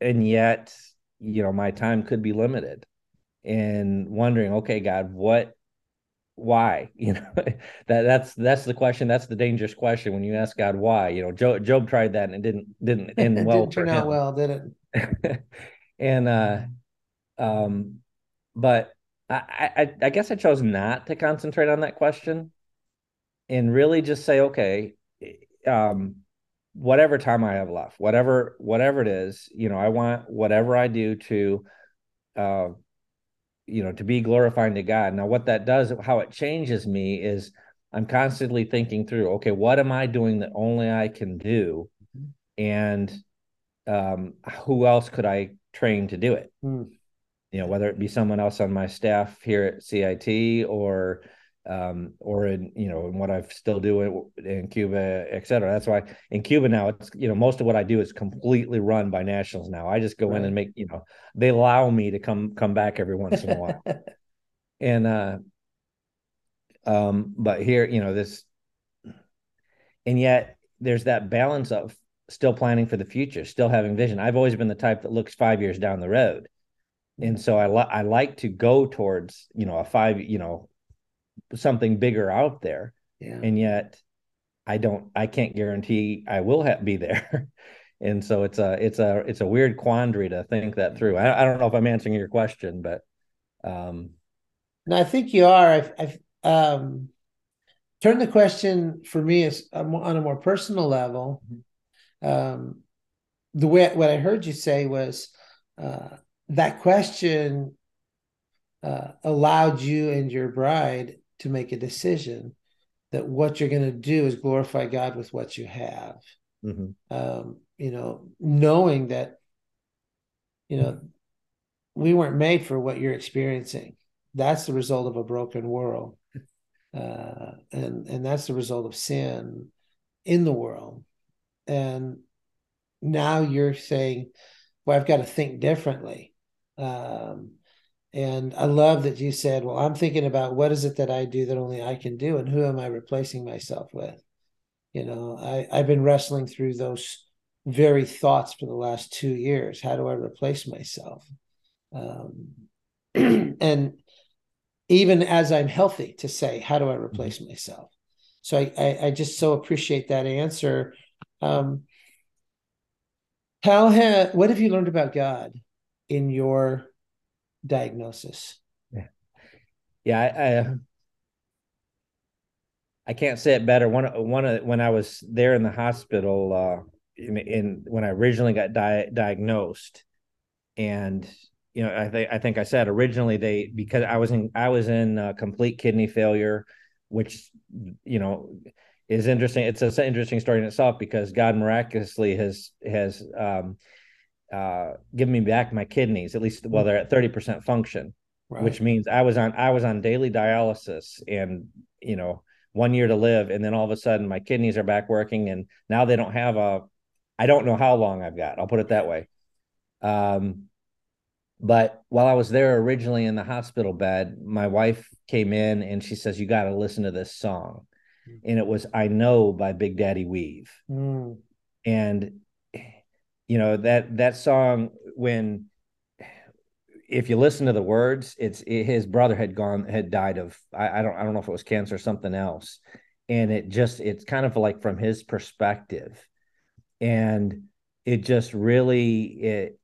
and yet, you know, my time could be limited. And wondering, okay, God, what why you know? That that's that's the question that's the dangerous question when you ask god why you know? Job, job tried that and it didn't didn't end well didn't turn out well did it? And uh um but I, I i guess i chose not to concentrate on that question and really just say okay um whatever time i have left whatever whatever it is you know i want whatever i do to uh you know to be glorifying to god. Now what that does how it changes me is i'm constantly thinking through okay what am i doing that only i can do? And um, who else could i train to do it? Mm. you know whether it be someone else on my staff here at cit or um, or in you know in what I've still do in, Cuba, et cetera. That's why in Cuba now it's you know most of what I do is completely run by nationals now. I just go right. in and make you know they allow me to come come back every once in a while, and uh, um, but here you know this, and yet there's that balance of still planning for the future, still having vision. I've always been the type that looks five years down the road. And so I, li- I like to go towards, you know, a five, you know, something bigger out there. Yeah. and yet i don't i can't guarantee i will ha- be there. And so it's a it's a it's a weird quandary to think that through. I, I don't know if i'm answering your question but um no i think you are. I've, I've um turned the question for me is on a more personal level. Mm-hmm. um the way what I heard you say was uh, that question uh, allowed you and your bride to make a decision that what you're going to do is glorify God with what you have. Mm-hmm. Um, you know, knowing that, you know, we weren't made for what you're experiencing. That's the result of a broken world, uh, and and that's the result of sin in the world. And now you're saying, "Well, I've got to think differently." Um, and I love that you said, "Well, I'm thinking about what is it that I do that only I can do, and who am I replacing myself with?" You know, I I've been wrestling through those very thoughts for the last two years. How do I replace myself? Um, and even as I'm healthy, to say, how do I replace myself? So I, I, I just so appreciate that answer. Um, how have what have you learned about God in your diagnosis? Yeah, yeah, I, I, I can't say it better. One one of when I was there in the hospital, uh, in, in when I originally got di- diagnosed, and you know, I think I think I said originally they because I was in I was in uh, complete kidney failure, which you know is interesting. It's an interesting story in itself because God miraculously has has um, uh, given me back my kidneys at least well they're at thirty percent function, right. which means I was on I was on daily dialysis and you know one year to live and then all of a sudden my kidneys are back working and now they don't have a I don't know how long I've got. I'll put it that way. Um, but while I was there originally in the hospital bed, my wife came in and she says, You got to listen to this song. Mm. And it was I Know by Big Daddy Weave. Mm. And, you know, that, that song, when, if you listen to the words, it's it, his brother had gone, had died of, I, I don't, I don't know if it was cancer or something else. And it just, it's kind of like from his perspective. And it just really, it,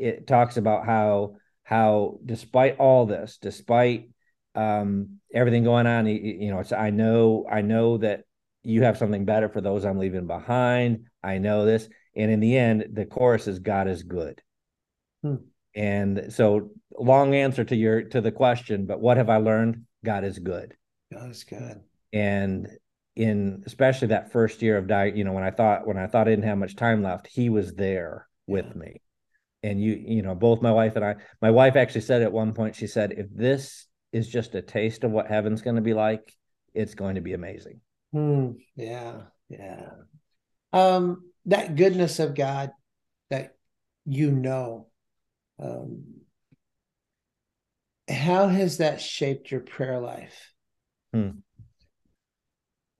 it talks about how how despite all this, despite um, everything going on, you know, it's I know I know that you have something better for those I'm leaving behind. I know this, and in the end, the chorus is God is good. Hmm. And so, long answer to your to the question, but what have I learned? God is good. God is good. And in especially that first year of diet, you know, when I thought when I thought I didn't have much time left, He was there with yeah. me and you you know both my wife and i my wife actually said at one point she said if this is just a taste of what heaven's going to be like it's going to be amazing hmm. yeah yeah um that goodness of god that you know um how has that shaped your prayer life hmm.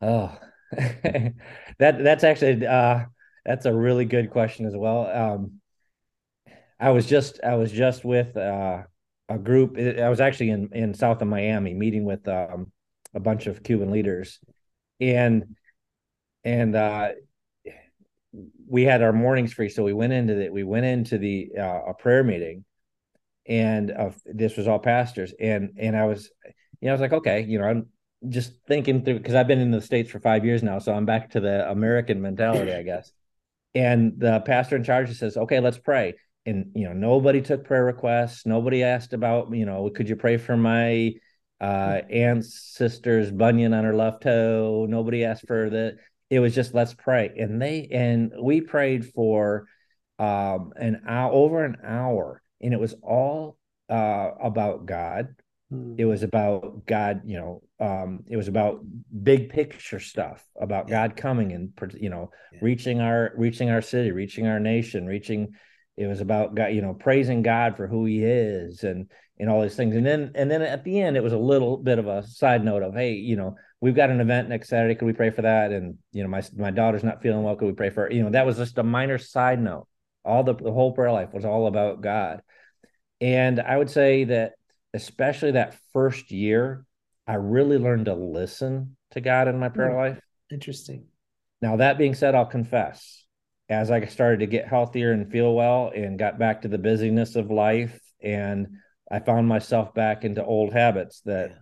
oh that that's actually uh that's a really good question as well um I was just I was just with uh, a group. I was actually in in south of Miami meeting with um, a bunch of Cuban leaders, and and uh, we had our mornings free. So we went into the we went into the uh, a prayer meeting, and uh, this was all pastors, and and I was you know I was like okay you know I'm just thinking through because I've been in the states for five years now, so I'm back to the American mentality, I guess. And the pastor in charge says, "Okay, let's pray." and you know nobody took prayer requests nobody asked about you know could you pray for my uh aunt's sister's bunion on her left toe nobody asked for that it was just let's pray and they and we prayed for um an hour over an hour and it was all uh about god hmm. it was about god you know um it was about big picture stuff about yeah. god coming and you know yeah. reaching our reaching our city reaching our nation reaching it was about God, you know, praising God for who He is and and all these things. And then and then at the end, it was a little bit of a side note of, hey, you know, we've got an event next Saturday. Could we pray for that? And you know, my my daughter's not feeling well. Could we pray for her? You know, that was just a minor side note. All the the whole prayer life was all about God. And I would say that especially that first year, I really learned to listen to God in my prayer hmm. life. Interesting. Now that being said, I'll confess as I started to get healthier and feel well and got back to the busyness of life and I found myself back into old habits that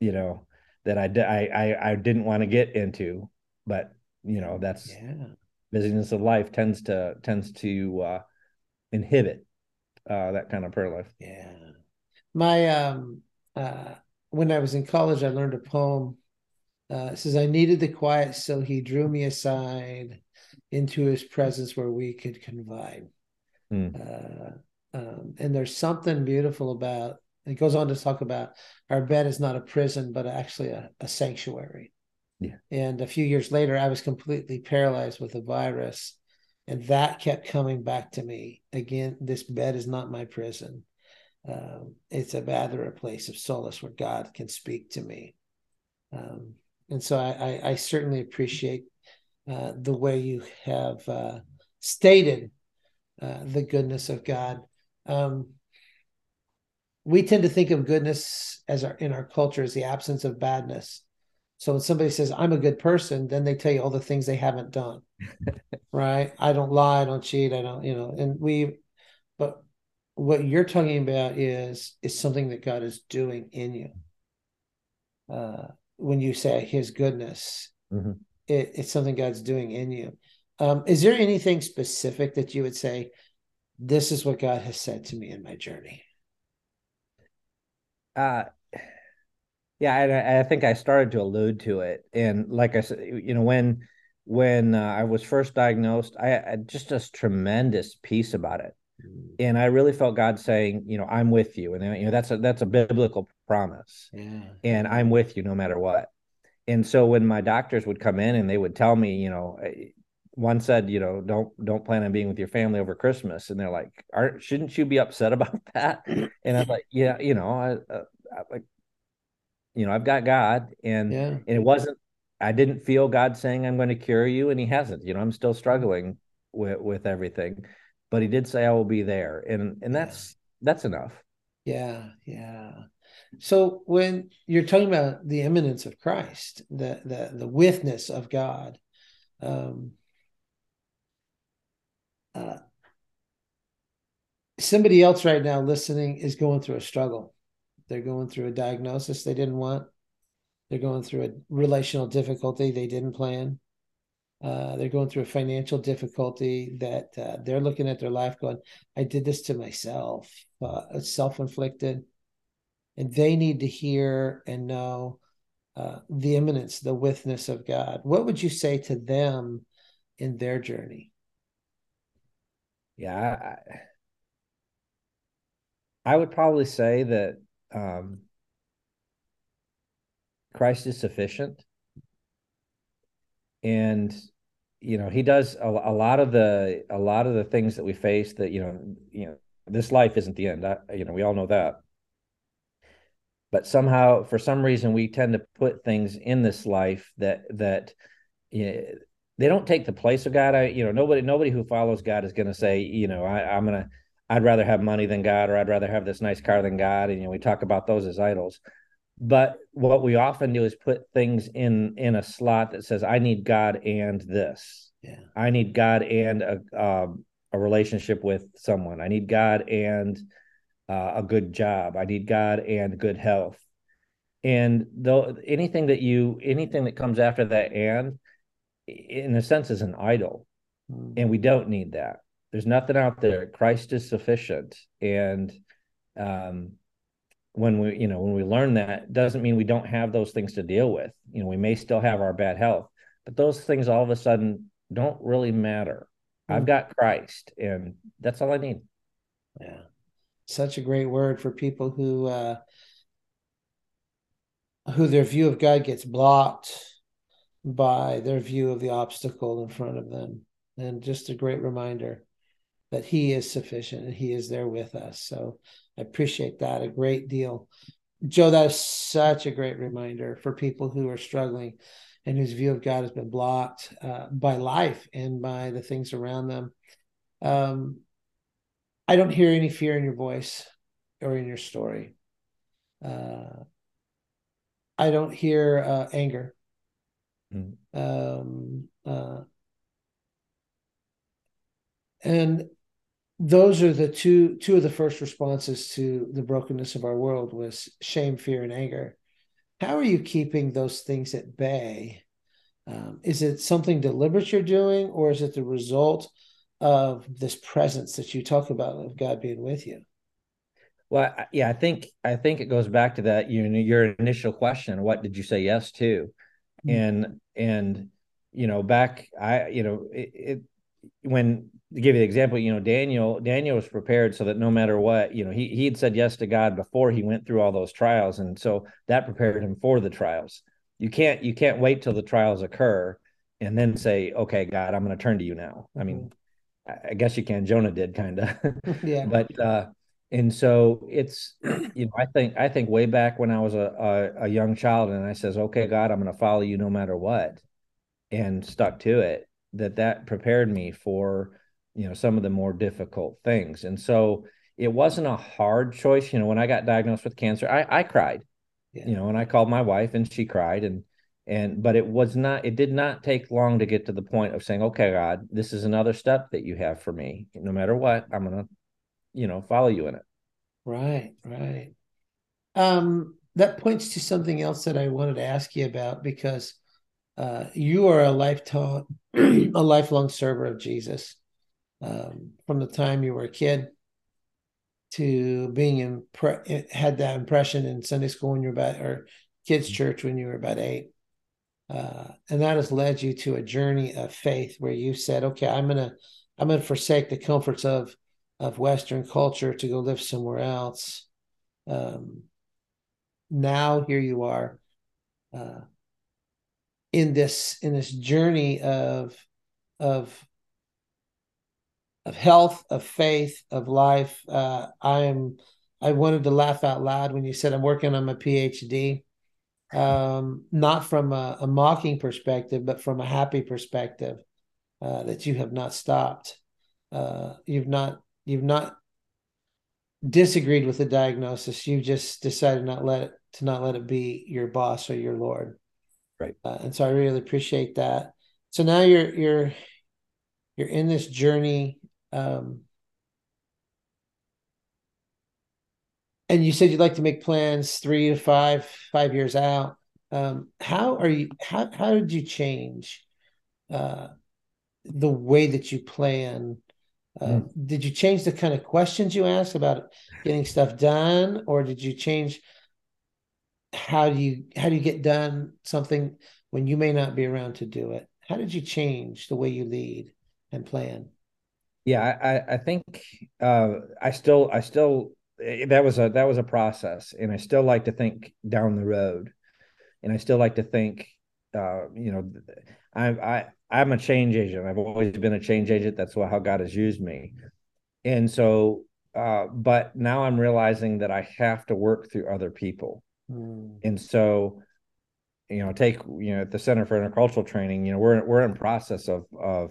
you know that I I I, I didn't want to get into but you know that's yeah busyness of life tends to tends to uh, inhibit uh, that kind of prayer life. Yeah. My um uh when I was in college, I learned a poem. Uh, it says, "I needed the quiet, so he drew me aside into his presence where we could confide." Mm. Uh, um, and there's something beautiful about. It goes on to talk about our bed is not a prison, but actually a, a sanctuary. Yeah. And a few years later, I was completely paralyzed with a virus, and that kept coming back to me again. This bed is not my prison. Um, it's a rather a place of solace where God can speak to me. Um, and so I, I, I certainly appreciate uh, the way you have uh, stated uh, the goodness of God. Um, we tend to think of goodness as our in our culture as the absence of badness. So when somebody says I'm a good person, then they tell you all the things they haven't done. right? I don't lie, I don't cheat, I don't, you know, and we but what you're talking about is is something that God is doing in you. Uh, when you say His goodness, mm-hmm. it, it's something God's doing in you. Um, is there anything specific that you would say? This is what God has said to me in my journey. Uh, yeah, I, I think I started to allude to it, and like I said, you know, when when uh, I was first diagnosed, I, I just a tremendous peace about it and I really felt God saying, you know, I'm with you, and you know that's a that's a biblical promise, yeah. and I'm with you no matter what. And so when my doctors would come in and they would tell me, you know, one said, you know, don't don't plan on being with your family over Christmas, and they're like, aren't shouldn't you be upset about that? And I'm like, yeah, you know, I, uh, I like, you know, I've got God, and yeah. and it wasn't. I didn't feel God saying I'm going to cure you, and He hasn't. You know, I'm still struggling with with everything but he did say I will be there, and and that's yeah. that's enough. Yeah, yeah. So when you're talking about the immanence of Christ, the the the withness of God, um, somebody else right now listening is going through a struggle. They're going through a diagnosis they didn't want. They're going through a relational difficulty they didn't plan. Uh, they're going through a financial difficulty that uh, they're looking at their life going, I did this to myself. Uh, it's self inflicted. And they need to hear and know uh, the immanence, the withness of God. What would you say to them in their journey? Yeah, I, I would probably say that um, Christ is sufficient. And you know he does a, a, lot of the a lot of the things that we face that you know you know this life isn't the end. I, you know we all know that. But somehow for some reason we tend to put things in this life that that you know, they don't take the place of god. I you know nobody nobody who follows god is going to say you know I, i'm gonna i'd rather have money than god or i'd rather have this nice car than god. And you know we talk about those as idols. But what we often do is put things in in a slot that says i need god and this. Yeah. I need god and a um, a relationship with someone. I need god and uh, a good job. I need god and good health. And though anything that you anything that comes after that and in a sense is an idol. Mm. and we don't need that. There's nothing out there. Christ is sufficient. And um when we you know when we learn that doesn't mean we don't have those things to deal with. You know we may still have our bad health but those things all of a sudden don't really matter. Mm-hmm. i've got christ and that's all i need. Yeah. Such a great word for people who uh who their view of god gets blocked by their view of the obstacle in front of them and just a great reminder that he is sufficient and he is there with us so I appreciate that a great deal. Joe, that is such a great reminder for people who are struggling and whose view of God has been blocked uh, by life and by the things around them. Um, I don't hear any fear in your voice or in your story. Uh, I don't hear uh, anger. Mm. Um, uh, and those are the two two of the first responses to the brokenness of our world was shame fear and anger how are you keeping those things at bay Um, is it something deliberate you're doing, or is it the result of this presence that you talk about of God being with you? Well, yeah, I think I think it goes back to that you know your initial question. What did you say yes to? Mm-hmm. And and you know back I you know it, it when to give you the example, you know, Daniel, Daniel was prepared so that no matter what, you know, he he had said yes to God before he went through all those trials, and so that prepared him for the trials. You can't you can't wait till the trials occur and then say, okay, God, I'm going to turn to you now. I mean, I guess you can. Jonah did kind of, yeah. But uh, and so it's you know I think I think way back when I was a, a a young child and I says, okay, God, I'm going to follow you no matter what, and stuck to it. That that prepared me for you know some of the more difficult things and so it wasn't a hard choice you know when i got diagnosed with cancer i i cried yeah. you know and i called my wife and she cried and and but it was not it did not take long to get to the point of saying okay god this is another step that you have for me no matter what i'm gonna you know follow you in it. Right right. Um that points to something else that i wanted to ask you about because uh, you are a lifetime a lifelong server of jesus um, from the time you were a kid to being impre- had that impression in Sunday school when you were about or kids church when you were about eight. Uh, and that has led you to a journey of faith where you said, okay, I'm gonna I'm gonna forsake the comforts of of Western culture to go live somewhere else. Um, now here you are uh, in this in this journey of of of health, of faith, of life. Uh, I'm I wanted to laugh out loud when you said I'm working on my PhD, um, not from a, a, mocking perspective, but from a happy perspective. Uh, that you have not stopped. Uh, you've not you've not disagreed with the diagnosis. You've just decided not let it to not let it be your boss or your lord. Right. Uh, and so I really appreciate that. So now you're you're you're in this journey um, and you said you'd like to make plans three to five five years out. Um, how are you? How how did you change uh, the way that you plan? Uh, mm. Did you change the kind of questions you ask about getting stuff done, or did you change how do you how do you get done something when you may not be around to do it? How did you change the way you lead and plan? yeah i i think uh, i still i still eh, that was a that was a process and i still like to think down the road and i still like to think uh, you know i i i'm a change agent i've always been a change agent that's how god has used me and so uh, but now i'm realizing that i have to work through other people mm. and so you know take you know at the center for intercultural training you know we're we're in process of of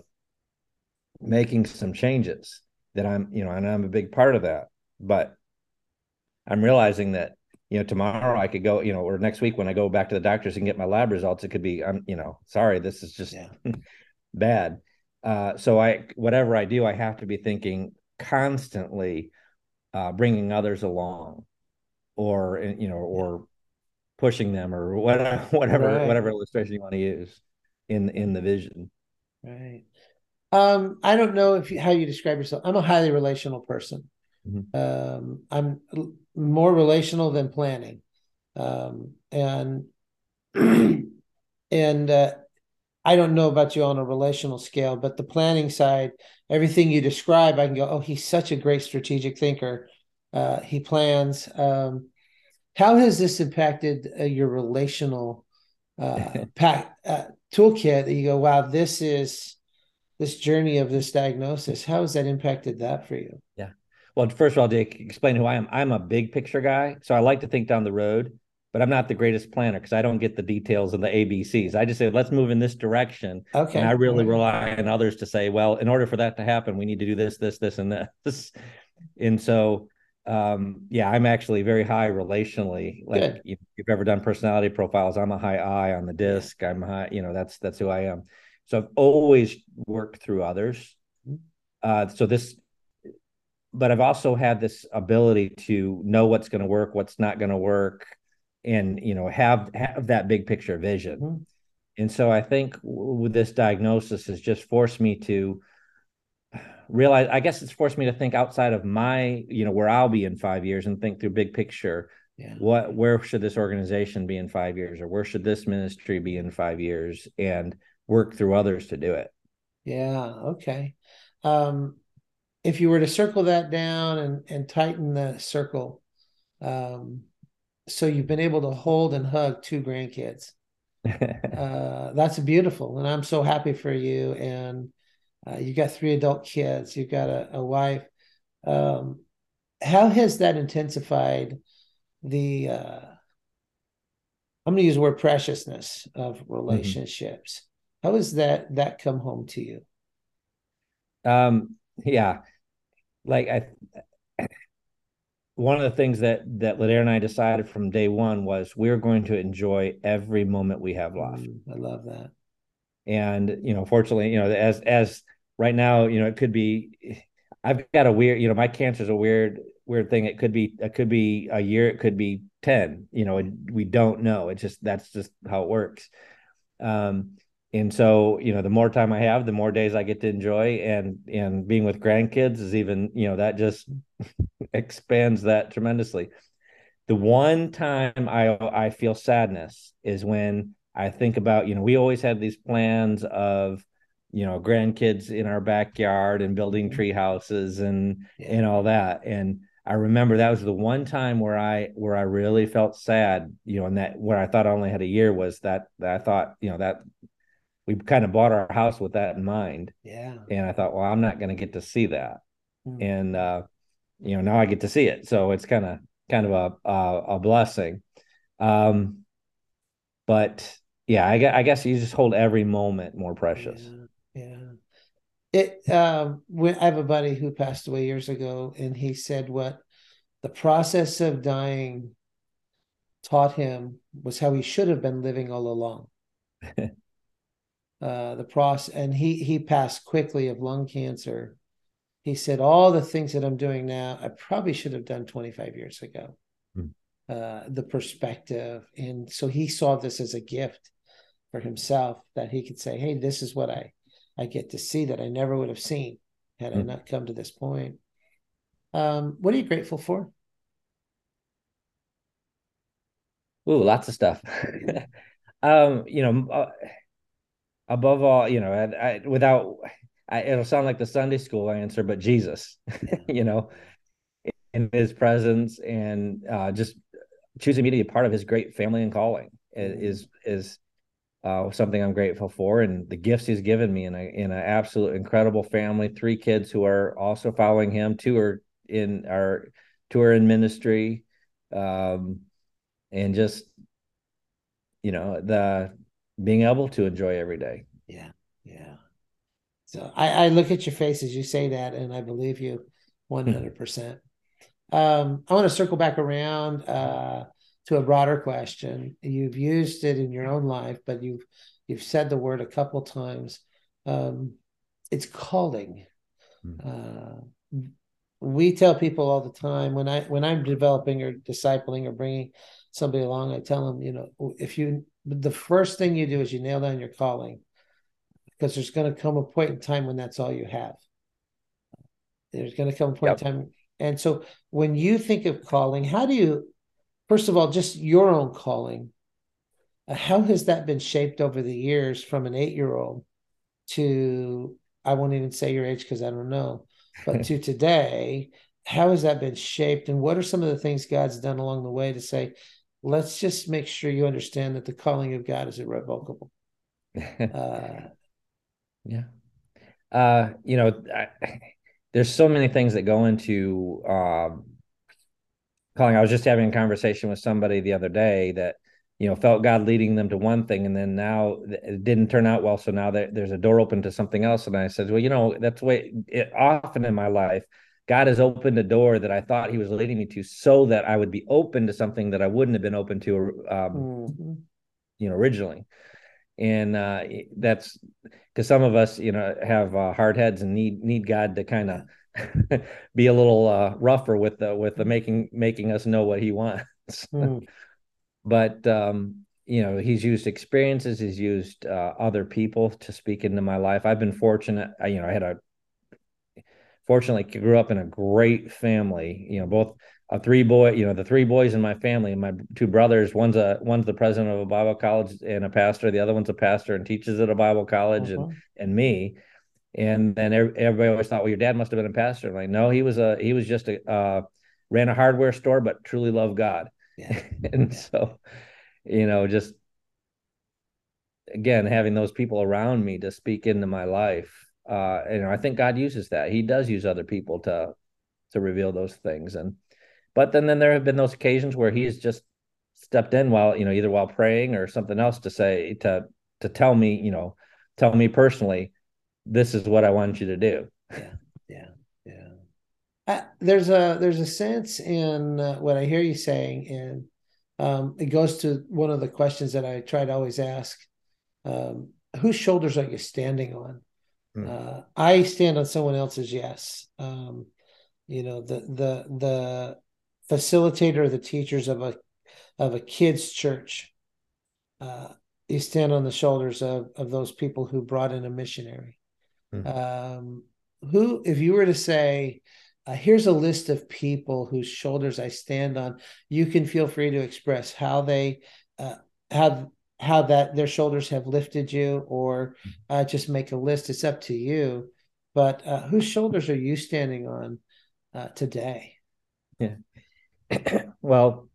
making some changes that I'm, you know, and I'm a big part of that. But I'm realizing that, you know, tomorrow I could go, you know, or next week when I go back to the doctors and get my lab results, it could be, I'm, you know, sorry, this is just yeah. bad. Uh, so I, whatever I do, I have to be thinking constantly, uh, bringing others along, or you know, or pushing them, or whatever, whatever, right. whatever illustration you want to use in in the vision. Right. Um, I don't know if you, how you describe yourself. I'm a highly relational person. Mm-hmm. Um, I'm more relational than planning, um, and and uh, I don't know about you on a relational scale, but the planning side, everything you describe, I can go, oh, he's such a great strategic thinker. Uh, he plans. Um, how has this impacted uh, your relational uh, pack, uh, toolkit? That you go, wow, this is this journey of this diagnosis how has that impacted that for you well first of all to explain who i am. I'm a big picture guy so i like to think down the road but i'm not the greatest planner because i don't get the details of the abcs i just say let's move in this direction okay. and i really rely on others to say well in order for that to happen we need to do this this this and this. And so um yeah i'm actually very high relationally like Good. if you've ever done personality profiles i'm a high i on the disc. I'm high you know that's that's who i am. So I've always worked through others. Uh, so this, but I've also had this ability to know what's going to work, what's not going to work, and you know have have that big picture vision. Mm-hmm. And so I think with this diagnosis has just forced me to realize I guess it's forced me to think outside of my, you know, where I'll be in 5 years and think through big picture. Yeah. What where should this organization be in 5 years or where should this ministry be in 5 years and work through others to do it. Yeah, okay. Um if you were to circle that down and and tighten the circle um so you've been able to hold and hug two grandkids uh, that's beautiful and i'm so happy for you and uh, you got three adult kids you've got a, a wife um, how has that intensified the uh, i'm going to use the word preciousness of mm-hmm. relationships mm-hmm. how has that that come home to you um yeah like i one of the things that that Ladair and I decided from day one was we're going to enjoy every moment we have left. Mm, I love that. And you know, fortunately, you know, as as right now, you know, it could be. I've got a weird, you know, my cancer is a weird weird thing. It could be it could be a year, it could be ten. You know, we don't know. It's just that's just how it works. Um, and so you know the more time i have the more days i get to enjoy and and being with grandkids is even you know that just expands that tremendously. The one time i i feel sadness is when i think about you know we always had these plans of you know grandkids in our backyard and building mm-hmm. tree houses and and all that. And i remember that was the one time where i where i really felt sad you know and that where i thought i only had a year was that, that i thought you know that we kind of bought our house with that in mind. Yeah. And I thought, well, I'm not going to get to see that. Mm-hmm. And, uh, you know, now I get to see it. So it's kind of, kind of a, a, a blessing. Um, but yeah, I, I, guess you just hold every moment more precious. Yeah. yeah. It, um, when I have a buddy who passed away years ago and he said what the process of dying taught him was how he should have been living all along. uh, the process, and he he passed quickly of lung cancer. He said, "All the things that I'm doing now, I probably should have done 25 years ago." Mm. Uh, the perspective, and so he saw this as a gift for himself that he could say, "Hey, this is what I I get to see that I never would have seen had mm. I hmm. not come to this point." Um, what are you grateful for? Ooh, lots of stuff. um, you know, uh, above all, you know, I, I, without I, it'll sound like the Sunday school answer, but Jesus, you know, in His presence and uh, just choosing me to be a part of His great family and calling is is uh, something I'm grateful for, and the gifts He's given me in a in an absolute incredible family. Three kids who are also following Him. Two are in our two are in ministry, um, and just you know the being able to enjoy every day. Yeah, yeah. So I, I look at your face as you say that, and I believe you one hundred percent. Um, I want to circle back around uh, to a broader question. You've used it in your own life, but you've you've said the word a couple times. Um, it's calling. Hmm. Uh, we tell people all the time when I when I'm developing or discipling or bringing somebody along, I tell them, you know, if you the first thing you do is you nail down your calling because there's going to come a point in time when that's all you have. There's going to come a point yep. in time. And so when you think of calling, how do you, first of all, just your own calling, uh, how has that been shaped over the years from an eight year old to, I won't even say your age because I don't know, but to today? How has that been shaped? And what are some of the things God's done along the way to say, let's just make sure you understand that the calling of God is irrevocable. uh, yeah. Uh, you know, I, there's so many things that go into um, calling. I was just having a conversation with somebody the other day that, you know, felt God leading them to one thing and then now it didn't turn out well. So now there's a door open to something else. And I said, well, you know, that's the way it often in my life, God has opened a door that I thought He was leading me to, so that I would be open to something that I wouldn't have been open to, um, mm-hmm. you know, originally. And uh, that's because some of us, you know, have uh, hard heads and need need God to kind of be a little uh, rougher with the with the making making us know what He wants. Mm. but um, you know he's used experiences he's used uh, other people to speak into my life i've been fortunate I, you know i had a fortunately grew up in a great family you know both a three boy you know the three boys in my family and my two brothers one's a one's the president of a bible college and a pastor the other one's a pastor and teaches at a bible college uh-huh. and and me and then everybody always thought well your dad must have been a pastor I'm like no he was a he was just a uh, ran a hardware store but truly loved god yeah. and so you know just again having those people around me to speak into my life uh you know i think god uses that. He does use other people to to reveal those things. And but then then there have been those occasions where he's just stepped in while you know either while praying or something else to say to to tell me you know tell me personally this is what i want you to do. Yeah yeah yeah. Uh, there's a there's a sense in uh, what i hear you saying and um, it goes to one of the questions that i try to always ask um, whose shoulders are you standing on mm. uh, i stand on someone else's yes um, you know the the the facilitator, the teachers of a of a kids church. Uh, you stand on the shoulders of of those people who brought in a missionary. Mm-hmm. Um, who, if you were to say, uh, here's a list of people whose shoulders I stand on, you can feel free to express how they uh, how how that their shoulders have lifted you, or hmm. uh, just make a list. It's up to you. But uh, whose shoulders are you standing on uh, today? Yeah. well,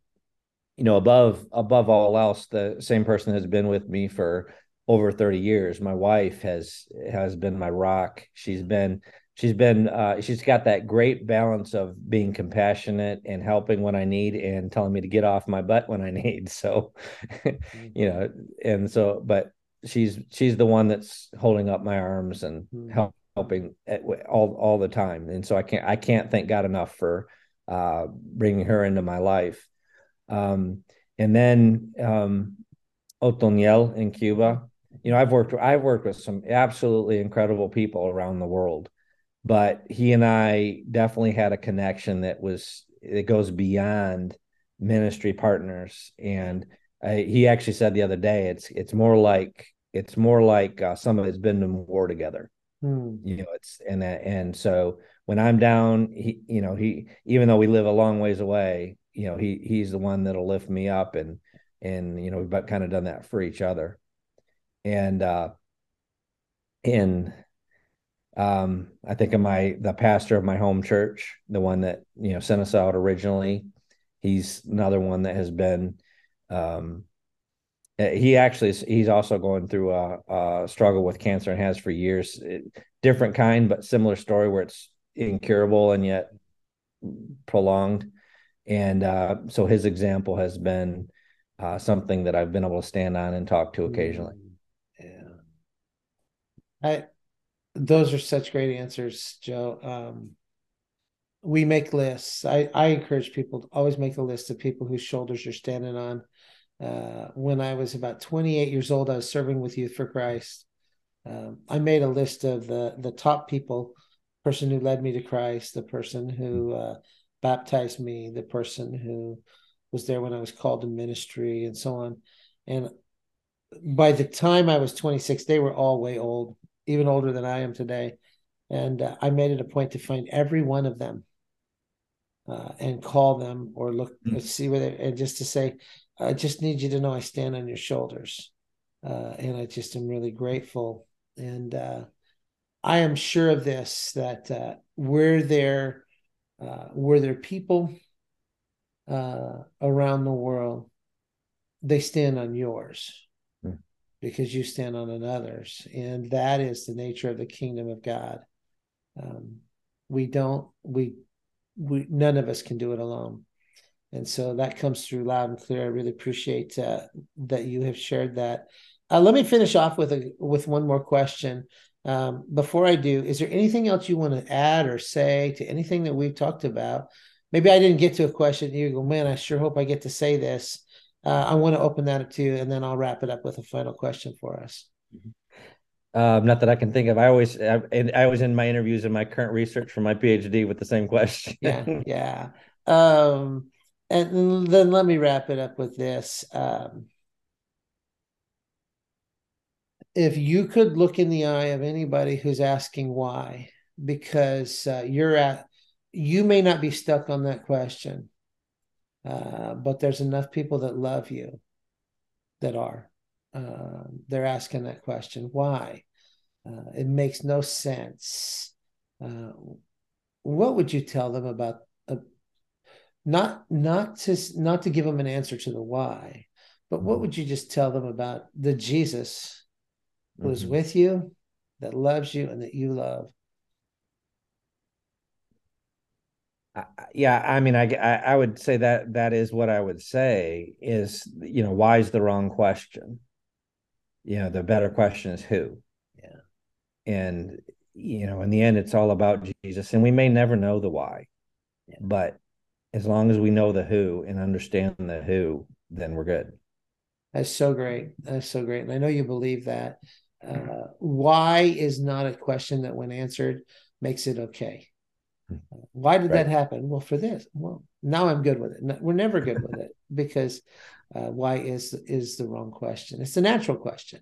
you know, above above all else, the same person has been with me for over 30 years. My wife has has been my rock. She's been she's been uh, she's got that great balance of being compassionate and helping when I need and telling me to get off my butt when I need. So, mm-hmm. you know, and so but she's she's the one that's holding up my arms and mm-hmm. help, helping at, all all the time. And so I can't I can't thank God enough for uh, bringing her into my life. Um, and then um, Otoniel in Cuba. You know, I've worked I've worked with some absolutely incredible people around the world, but he and I definitely had a connection that was it goes beyond ministry partners. And I, he actually said the other day, it's it's more like it's more like uh, some of it's been in war together. Hmm. You know, it's and that and so when I'm down, he, you know, he, even though we live a long ways away, you know, he, he's the one that'll lift me up and, and, you know, we've kind of done that for each other. And, uh, in, um, I think of my, the pastor of my home church, the one that, you know, sent us out originally, he's another one that has been, um, he actually is, he's also going through a, a, struggle with cancer and has for years it, different kind but similar story where it's incurable and yet prolonged. And uh, so his example has been uh, something that I've been able to stand on and talk to occasionally. Yeah. I those are such great answers, Joe. Um, we make lists. I, I encourage people to always make a list of people whose shoulders you're standing on. Uh, when I was about 28 years old, I was serving with Youth for Christ. Um, I made a list of the the top people person who led me to Christ, the person who uh, baptized me, the person who was there when I was called to ministry, and so on. And by the time I was 26, they were all way old, even older than I am today. And uh, I made it a point to find every one of them uh, and call them or look mm-hmm. see where they and just to say, I just need you to know I stand on your shoulders. Uh, and I just am really grateful. And uh, I am sure of this that uh, were there uh, were there people uh, around the world, they stand on yours. Because you stand on another's, and that is the nature of the kingdom of God. Um, we don't we we none of us can do it alone, and so that comes through loud and clear. I really appreciate uh, that you have shared that. Uh, let me finish off with a with one more question. Um, before I do, is there anything else you want to add or say to anything that we've talked about? Maybe I didn't get to a question. You go, man, I sure hope I get to say this. Uh, I want to open that up to you, and then I'll wrap it up with a final question for us. Um, not that I can think of. I always, I, I was in my interviews and my current research for my PhD with the same question. yeah, yeah. Um, and then let me wrap it up with this. Um, if you could look in the eye of anybody who's asking why, because uh, you're at, you may not be stuck on that question, uh, but there's enough people that love you that are. Uh, they're asking that question why? Uh, it makes no sense. Uh, what would you tell them about uh, not not to not to give them an answer to the why, but what would you just tell them about the Jesus who's mm-hmm. with you, that loves you, and that you love? Yeah i mean I, I would say that that is what i would say is you know why is the wrong question? You know the better question is who? Yeah. And you know in the end it's all about jesus and we may never know the why yeah. but as long as we know the who and understand the who then we're good. That's so great. That's so great and i know you believe that. Uh, why is not a question that when answered makes it okay why did right. that happen? Well, for this. Well, now I'm good with it. We're never good with it because uh, why is is the wrong question. It's a natural question,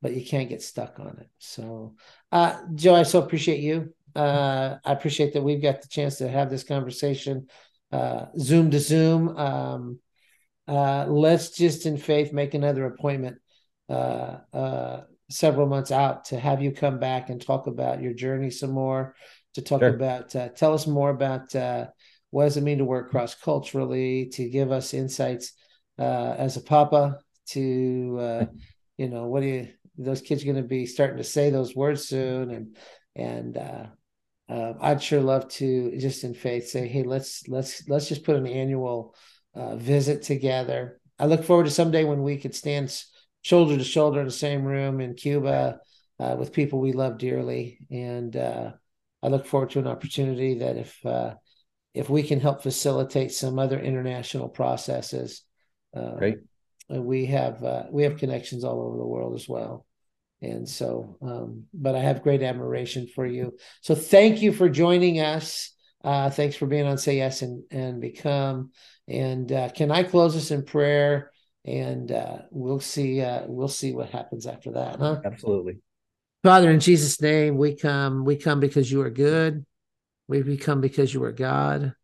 but you can't get stuck on it. So, uh, Joe, I so appreciate you. Uh, I appreciate that we've got the chance to have this conversation, uh, Zoom to Zoom. Um, uh, let's just in faith make another appointment uh, uh, several months out to have you come back and talk about your journey some more to talk sure. about. Uh, tell us more about uh, what does it mean to work cross culturally, to give us insights uh, as a papa. To uh, you know, what do you? Those kids are going to be starting to say those words soon, and and uh, uh, I'd sure love to just in faith say, hey, let's let's let's just put an annual visit together. I look forward to someday when we could stand shoulder to shoulder in the same room in Cuba with people we love dearly, and I look forward to an opportunity that if uh, if we can help facilitate some other international processes, uh, great. We have uh, we have connections all over the world as well, and so. Um, but I have great admiration for you. So thank you for joining us. Uh, thanks for being on Say Yes and and Become. And uh, can I close us in prayer? And uh, we'll see. we'll see what happens after that. Huh? Absolutely. Father, in Jesus' name, we come. We come because you are good. We come because you are God.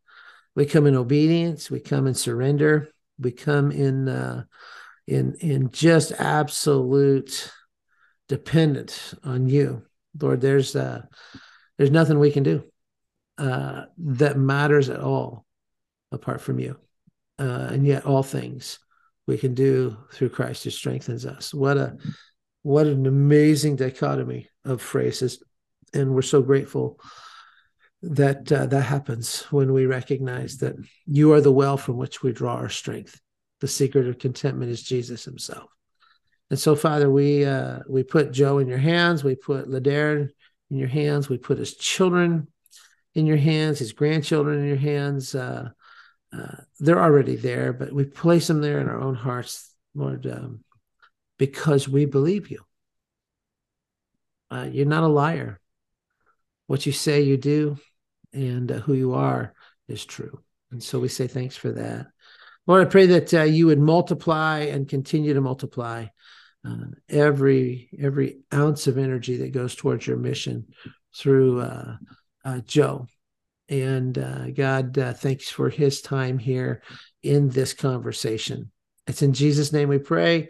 We come in obedience. We come in surrender. We come in uh, in in just absolute dependence on you, Lord. There's uh, there's nothing we can do uh, that matters at all apart from you, uh, and yet all things we can do through Christ who strengthens us. What a what an amazing dichotomy of phrases. And we're so grateful that uh, that happens when we recognize that you are the well from which we draw our strength. The secret of contentment is Jesus himself. And so, Father, we uh, we put Joe in your hands. We put Ladare in your hands. We put his children in your hands, his grandchildren in your hands. Uh, uh, they're already there, but we place them there in our own hearts, Lord. Um, because we believe you. Uh, you're not a liar. What you say you do and uh, who you are is true. And so we say thanks for that. Lord, I pray that uh, you would multiply and continue to multiply uh, every every ounce of energy that goes towards your mission through uh, uh, Joe. And God, thanks for his time here in this conversation. It's in Jesus' name we pray.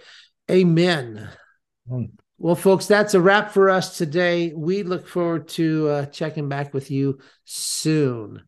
Amen. Mm. Well, folks, that's a wrap for us today. We look forward to uh, checking back with you soon.